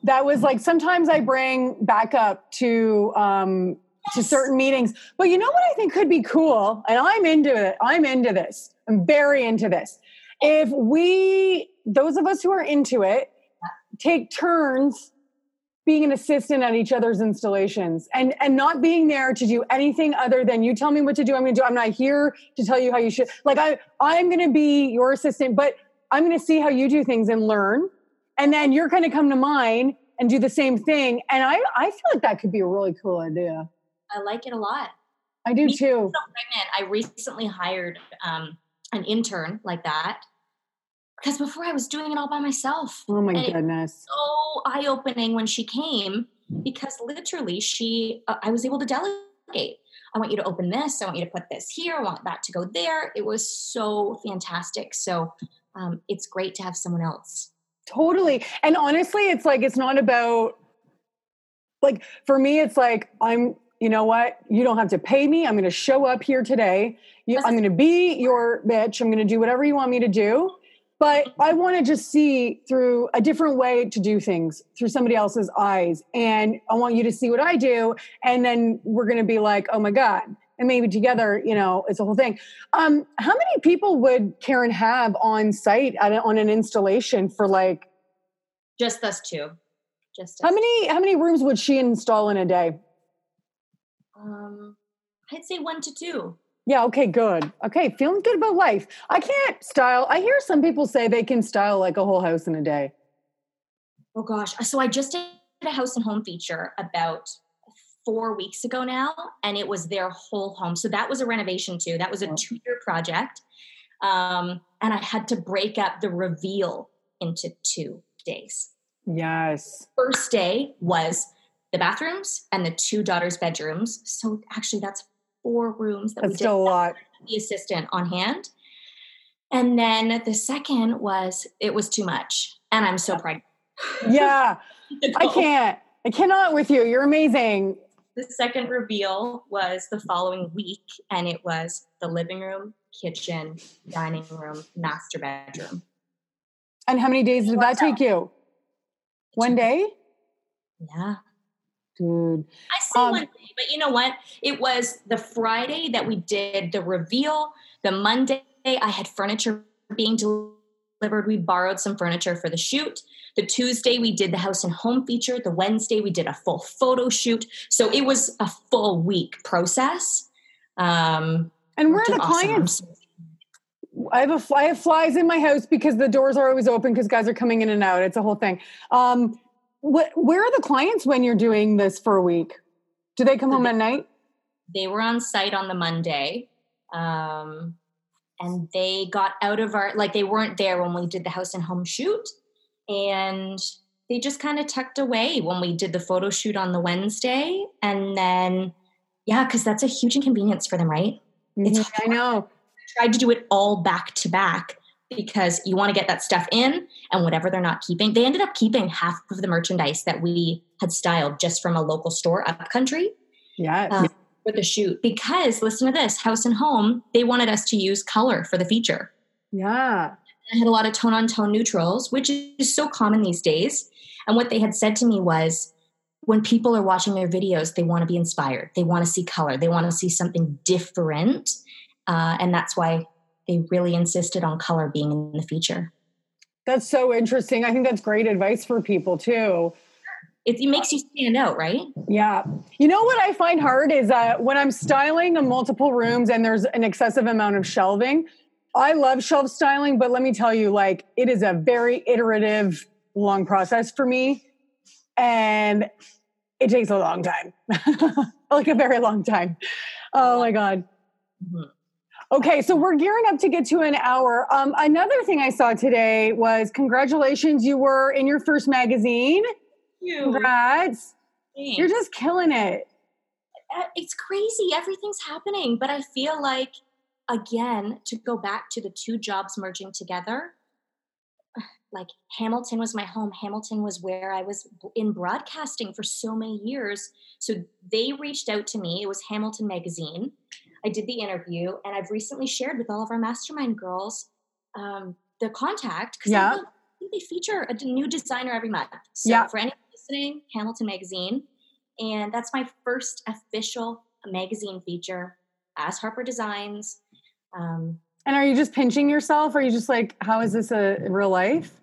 that was like sometimes I bring backup to um to certain meetings. But you know what I think could be cool? And I'm into it. I'm into this. I'm very into this. If we those of us who are into it take turns being an assistant at each other's installations and and not being there to do anything other than you tell me what to do i'm going to do i'm not here to tell you how you should like i i'm going to be your assistant but i'm going to see how you do things and learn. And then you're going to come to mine and do the same thing. And i i feel like that could be a really cool idea. I like it a lot. i do Me too. pregnant, I recently hired um, an intern like that because before I was doing it all by myself. oh my And goodness so eye opening when she came because literally she uh, I was able to delegate. I want you to open this. I want you to put this here. I want that to go there. It was so fantastic. So um, it's great to have someone else. Totally. And honestly, it's like, it's not about, like, for me, it's like, I'm, you know what? You don't have to pay me. I'm going to show up here today. You, I'm going to be your bitch. I'm going to do whatever you want me to do. But I want to just see through a different way to do things through somebody else's eyes. And I want you to see what I do. And then we're going to be like, oh my God. And maybe together, you know, it's a whole thing. Um, how many people would Karen have on site at, a- on an installation for like, Just us two. Just how many how many rooms would she install in a day? Um, I'd say one to two. Yeah, okay, good. Okay, feeling good about life. I can't style. I hear some people say they can style like a whole house in a day. Oh gosh. So I just did a house and home feature about four weeks ago now, and it was their whole home. So that was a renovation too. That was a two year project. Um, and I had to break up the reveal into two days. Yes. First day was the bathrooms and the two daughters' bedrooms. So actually, that's four rooms that That's we did still a lot. the assistant on hand. And then the second was it was too much. And I'm so pregnant. Yeah. I can't. I cannot with you. You're amazing. The second reveal was the following week, and it was the living room, kitchen, dining room, master bedroom. And how many days did that take you? One day? Yeah. Dude. I see Um, one day, but you know what? It was the Friday that we did the reveal. The Monday, I had furniture being delivered. We borrowed some furniture for the shoot. The Tuesday, we did the house and home feature. The Wednesday, we did a full photo shoot. So it was a full week process. Um, And where are the awesome. Clients? I have a fly, I have flies in my house because the doors are always open because guys are coming in and out. It's a whole thing. Um, what, where are the clients when you're doing this for a week? Do they come So home they- at night? They were on site on the Monday. Um, and they got out of our like they weren't there when we did the house and home shoot. And they just kind of tucked away when we did the photo shoot on the Wednesday. And then yeah, because that's a huge inconvenience for them, right? It's Mhm, I know. tried to do it all back to back because you want to get that stuff in and whatever they're not keeping they ended up keeping half of the merchandise that we had styled just from a local store UpCountry Yes. Um, for the shoot because listen to this house and home they wanted us to use color for the feature yeah. I had a lot of tone on tone neutrals, which is so common these days. And what they had said to me was when people are watching their videos, they want to be inspired. They want to see color. They want to see something different. Uh, and that's why they really insisted on color being in the feature. That's so interesting. I think that's great advice for people too. It, it makes you stand out, right? Yeah. You know what I find hard is uh, when I'm styling in multiple rooms and there's an excessive amount of shelving. I love shelf styling, but let me tell you, like, it is a very iterative, long process for me. And it takes a long time, like a very long time. Oh my God. Mhm. Okay, so we're gearing up to get to an hour. Um, another thing I saw today was congratulations, you were in your first magazine. You. Congrats. You're just killing it. uh, it's crazy. Everything's happening. But I feel like, again, to go back to the two jobs merging together, like Hamilton was my home. Hamilton was where I was in broadcasting for so many years. So they reached out to me. It was Hamilton Magazine. I did the interview, and I've recently shared with all of our mastermind girls um, the contact because Yeah. They feature a new designer every month. So Yeah. for anyone listening, Hamilton Magazine, and that's my first official magazine feature as Harper Designs. Um, And are you just pinching yourself? Or are you just like, how is this a real life?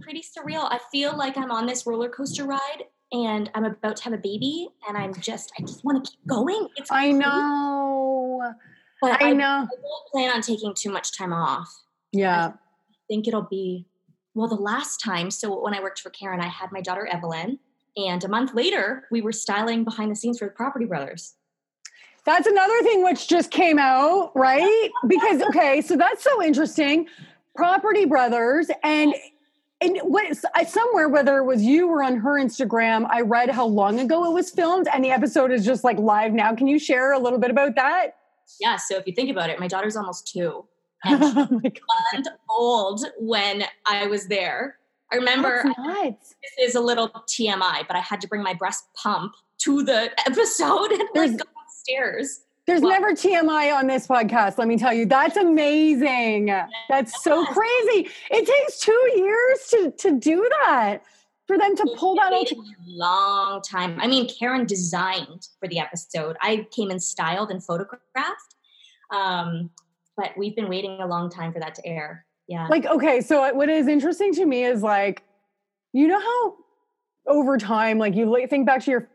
pretty surreal. I feel like I'm on this roller coaster ride and I'm about to have a baby and I'm just I just want to keep going. It's I crazy, know. but I I, know. I won't plan on taking too much time off. Yeah. I think it'll be well the last time. So when I worked for Karen, I had my daughter Evelyn, and a month later we were styling behind the scenes for the Property Brothers. That's another thing which just came out, right? Because okay, so that's so interesting. Property Brothers and and what I somewhere whether it was you or on her Instagram, I read how long ago it was filmed and the episode is just like live now. Can you share a little bit about that? Yeah. So if you think about it, my daughter's almost two. Oh and oh month old when I was there. I remember this is a little TMI, but I had to bring my breast pump to the episode and There's- like go upstairs. There's Well- never TMI on this podcast, let me tell you. That's amazing. That's so crazy. It takes two years to, to do that, for them to pull that all Waited together. a long time. I mean, Karen designed for the episode. I came and styled and photographed. Um, but we've been waiting a long time for that to air. Yeah. Like, okay, so what is interesting to me is like, you know how over time, like you think back to your,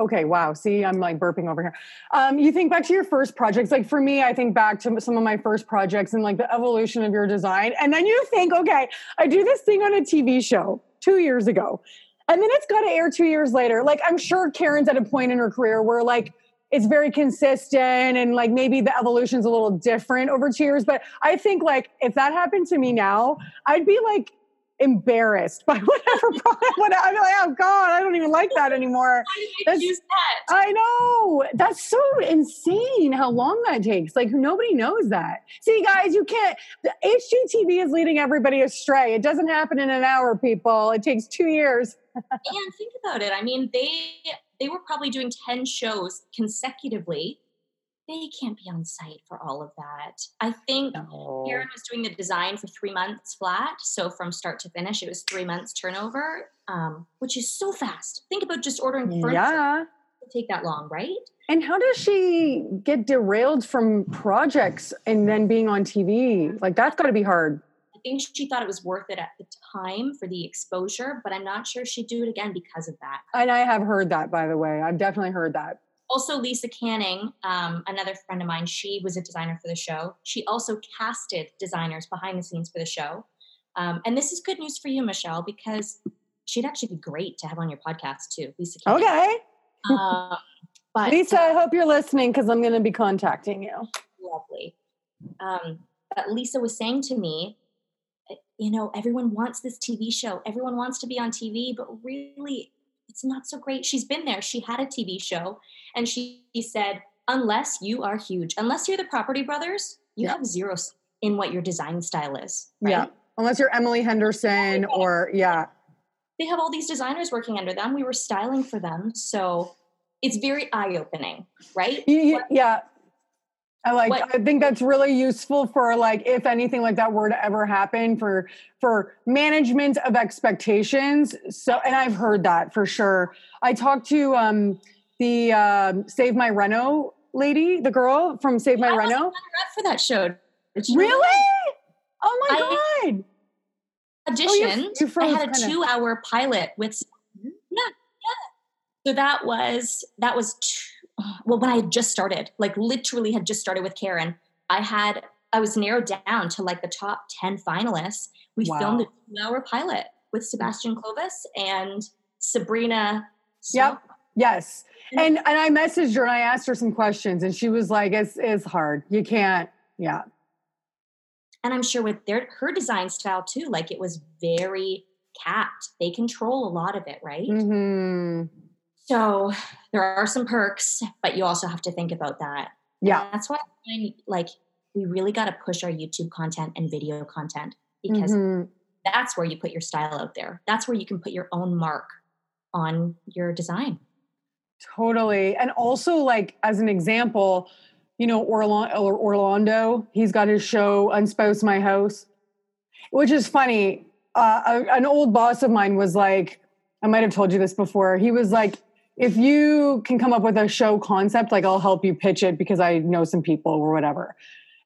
okay, wow, see, I'm like burping over here. Um, you think back to your first projects. Like for me, I think back to some of my first projects and like the evolution of your design. And then you think, okay, I do this thing on a TV show two years ago. And then it's got to air two years later. Like I'm sure Karen's at a point in her career where like it's very consistent and like maybe the evolution's a little different over two years. But I think like if that happened to me now, I'd be like embarrassed by whatever product. What be like, oh God, I don't even like that anymore. Why did I that's- use that? I know. That's so insane how long that takes. Like nobody knows that. See, guys, you can't the HGTV is leading everybody astray. It doesn't happen in an hour, people. It takes two years. and think about it. I mean, they they were probably doing 10 shows consecutively. They can't be on site for all of that. I think Karen was doing the design for three months flat. So from start to finish, it was three months turnover, um, which is so fast. Think about just ordering furniture. Yeah. Take that long, right? And how does she get derailed from projects and then being on TV? Like that's got to be hard. I think she thought it was worth it at the time for the exposure, but I'm not sure she'd do it again because of that. And I have heard that, by the way. I've definitely heard that. Also lisa canning um, another friend of mine she was a designer for the show she also casted designers behind the scenes for the show um, and this is good news for you michelle because she'd actually be great to have on your podcast too, Lisa. Kane. Okay. Um, but Lisa, I hope you're listening because I'm going to be contacting you. lovely. Um, but Lisa was saying to me, eh, you know, everyone wants this TV show. Everyone wants to be on TV, but really, it's not so great. She's been there. She had a TV show, and she said, unless you are huge, unless you're the Property Brothers, you Yeah. have zero in what your design style is. Right? Yeah. Unless you're Emily Henderson or, yeah. They have all these designers working under them. We were styling for them, so it's very eye opening, right? You- you- yeah. I like What- I think that's really useful for like if anything like that were to ever happen for for management of expectations. So and I've heard that for sure. I talked to um the um Save My Reno lady, the girl from Save My I Reno. runner-up for that show. Really? Oh my I- god. auditioned. you froze I had a kinda. two-hour pilot with yeah, yeah. So that was that was two, well when I had just started, like literally had just started with Karen. I had I was narrowed down to like the top ten finalists. We Wow. filmed a two-hour pilot with Sebastian Clovis and Sabrina. Yep. Yes. And and I messaged her and I asked her some questions and she was like, it's it's hard. You can't, yeah. And I'm sure with their her design style too, like it was very capped. They control a lot of it, right? hmm So there are some perks, but you also have to think about that. Yeah. That's why I find, like we really got to push our YouTube content and video content because Mhm. that's where you put your style out there. That's where you can put your own mark on your design. Totally. And also, like, as an example, you know, Orlando, Orlando he's got his show, Unspouse My House, which is funny. Uh, an old boss of mine was like, I might have told you this before. He was like, if you can come up with a show concept, like, I'll help you pitch it because I know some people or whatever.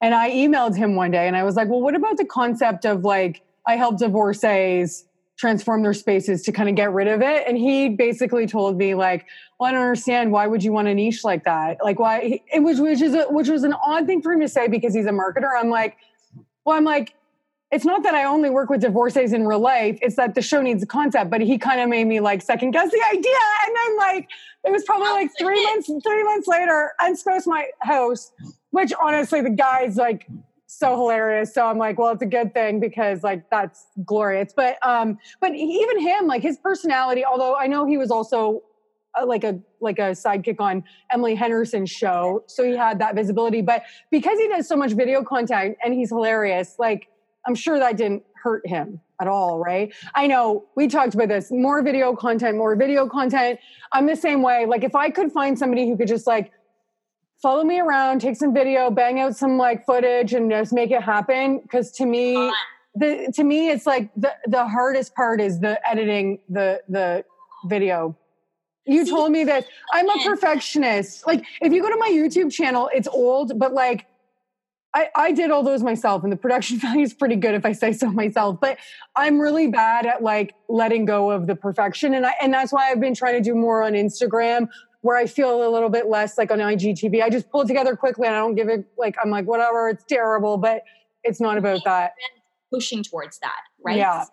And I emailed him one day and I was like, well, what about the concept of like, I help divorcees transform their spaces to kind of get rid of it? And he basically told me, like, well, I don't understand. Why would you want a niche like that? Like, why? It was, which is, a, which was an odd thing for him to say because he's a marketer. I'm like, well, I'm like, it's not that I only work with divorcees in real life. It's that the show needs a concept. But he kind of made me like second guess the idea. And then like, it was probably like three months, three months later, Unspouse My House, which honestly, the guy's like so hilarious. So I'm like, well, it's a good thing because like that's glorious. But um, but even him, like his personality, although I know he was also uh, like a like a sidekick on Emily Henderson's show, so he had that visibility. But because he does so much video content and he's hilarious, like I'm sure that didn't hurt him at all, right? I know we talked about this more video content, more video content. I'm the same way. Like if I could find somebody who could just like follow me around, take some video, bang out some like footage and just make it happen. Cause to me, the to me it's like the the hardest part is the editing the the video. You told me that I'm a perfectionist. Like if you go to my YouTube channel, it's old, but like I, I did all those myself and the production value is pretty good if I say so myself. But I'm really bad at like letting go of the perfection. And I and that's why I've been trying to do more on Instagram where I feel a little bit less like on IGTV. I just pull it together quickly and I don't give it like I'm like, whatever, it's terrible, but it's not about that. Pushing towards that, right? Yeah.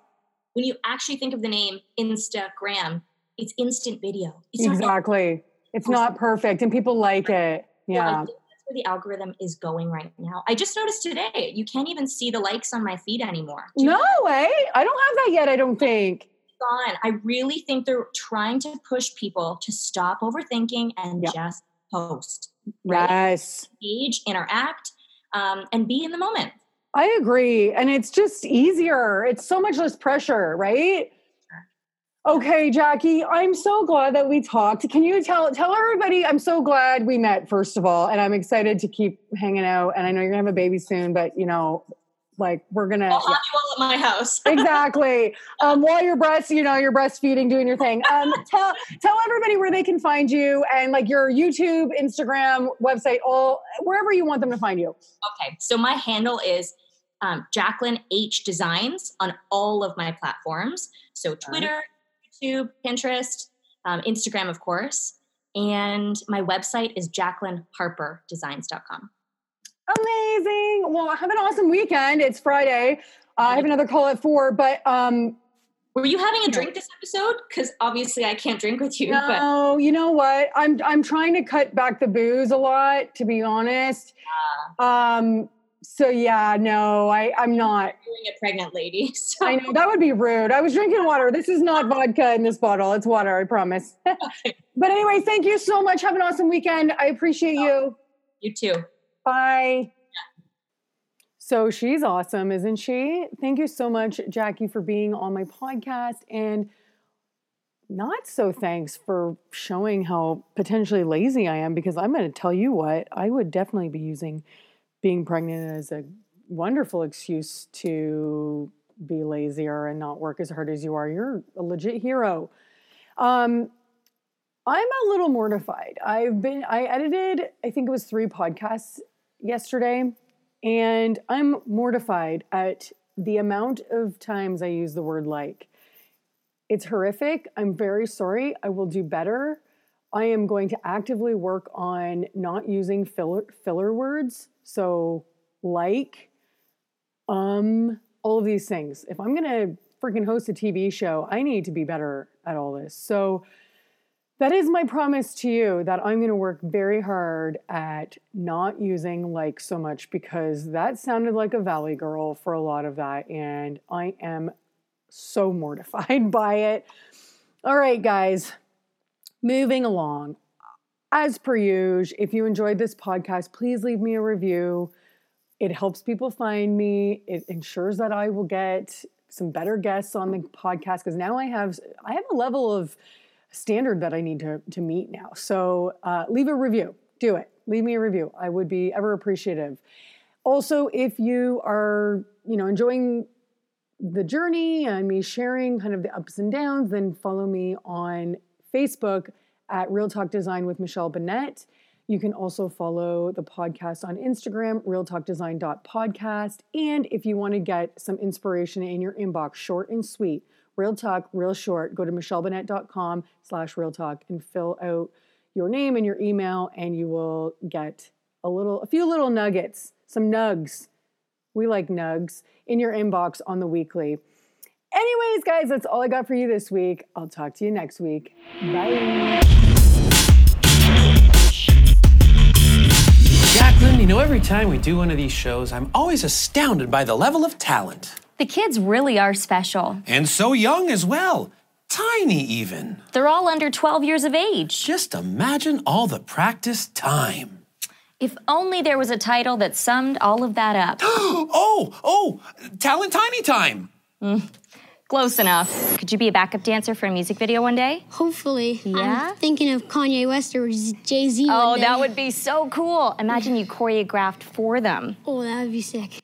When you actually think of the name Instagram, it's instant video. It's not Exactly. It's not perfect and people like it. Yeah. Where the algorithm is going right now. I just noticed today you can't even see the likes on my feed anymore. No way. I don't have that yet, I don't think. gone. I really think they're trying to push people to stop overthinking and Yep. just post, right? Yes. engage, interact, um, and be in the moment. I agree. And it's just easier. It's so much less pressure, right? Okay, Jackie, I'm so glad that we talked. Can you tell tell everybody I'm so glad we met first of all and I'm excited to keep hanging out and I know you're going to have a baby soon, but you know, like we're to I'll have you all at my house. exactly. Um, while you're breast, you know, you're breastfeeding, doing your thing. Um, tell tell everybody where they can find you and like your YouTube, Instagram, website, all wherever you want them to find you. Okay, so my handle is um, Jacqueline H Designs on all of my platforms. So Twitter, YouTube, Pinterest, um, Instagram, of course. And my website is jacquelineharperdesigns.com. Amazing. Well, have an awesome weekend. It's Friday. Uh, I have another call at four, but um, Were you having a drink this episode? Because obviously I can't drink with you. But No, you know what? I'm I'm trying to cut back the booze a lot, to be honest. Um, so yeah, no, I I'm not. doing a pregnant lady. So I know that would be rude. I was drinking water. This is not vodka in this bottle. It's water, I promise. but anyway, thank you so much. Have an awesome weekend. I appreciate you. you too. Bye. So she's awesome, isn't she? Thank you so much, Jackie, for being on my podcast. And not so thanks for showing how potentially lazy I am, because I'm going to tell you what, I would definitely be using being pregnant is a wonderful excuse to be lazier and not work as hard as you are. You're a legit hero. Um, I'm a little mortified. I've been, I edited, I think it was three podcasts yesterday, and I'm mortified at the amount of times I use the word like. It's horrific. I'm very sorry. I will do better. I am going to actively work on not using filler, filler words. So, like, um, all of these things. If I'm going to freaking host a TV show, I need to be better at all this. So, that is my promise to you that I'm going to work very hard at not using like so much because that sounded like a valley girl for a lot of that. And I am so mortified by it. All right, guys, moving along. As per usual, if you enjoyed this podcast, please leave me a review. It helps people find me. It ensures that I will get some better guests on the podcast because now I have I have a level of standard that I need to, to meet now. So uh, leave a review. Do it. Leave me a review. I would be ever appreciative. Also, if you are, you know, enjoying the journey and me sharing kind of the ups and downs, then follow me on Facebook at Real Talk Design with Michelle Bennett. You can also follow the podcast on Instagram, realtalkdesign.podcast. And if you want to get some inspiration in your inbox, short and sweet, real talk, real short, go to michellebennett.com slash real talk and fill out your name and your email, and you will get a little, a few little nuggets, some nugs. We like nugs in your inbox on the weekly. Anyways, guys, that's all I got for you this week. I'll talk to you next week. Bye. Jacqueline, you know, every time we do one of these shows, I'm always astounded by the level of talent. The kids really are special. And so young as well. Tiny, even. They're all under 12 years of age. Just imagine all the practice time. If only there was a title that summed all of that up. Oh, oh, Talent Tiny Time. Mm. Close enough. Could you be a backup dancer for a music video one day? Hopefully. Yeah? I'm thinking of Kanye West or Jay Z. Oh, that would be so cool. Imagine you choreographed for them. Oh, that would be sick.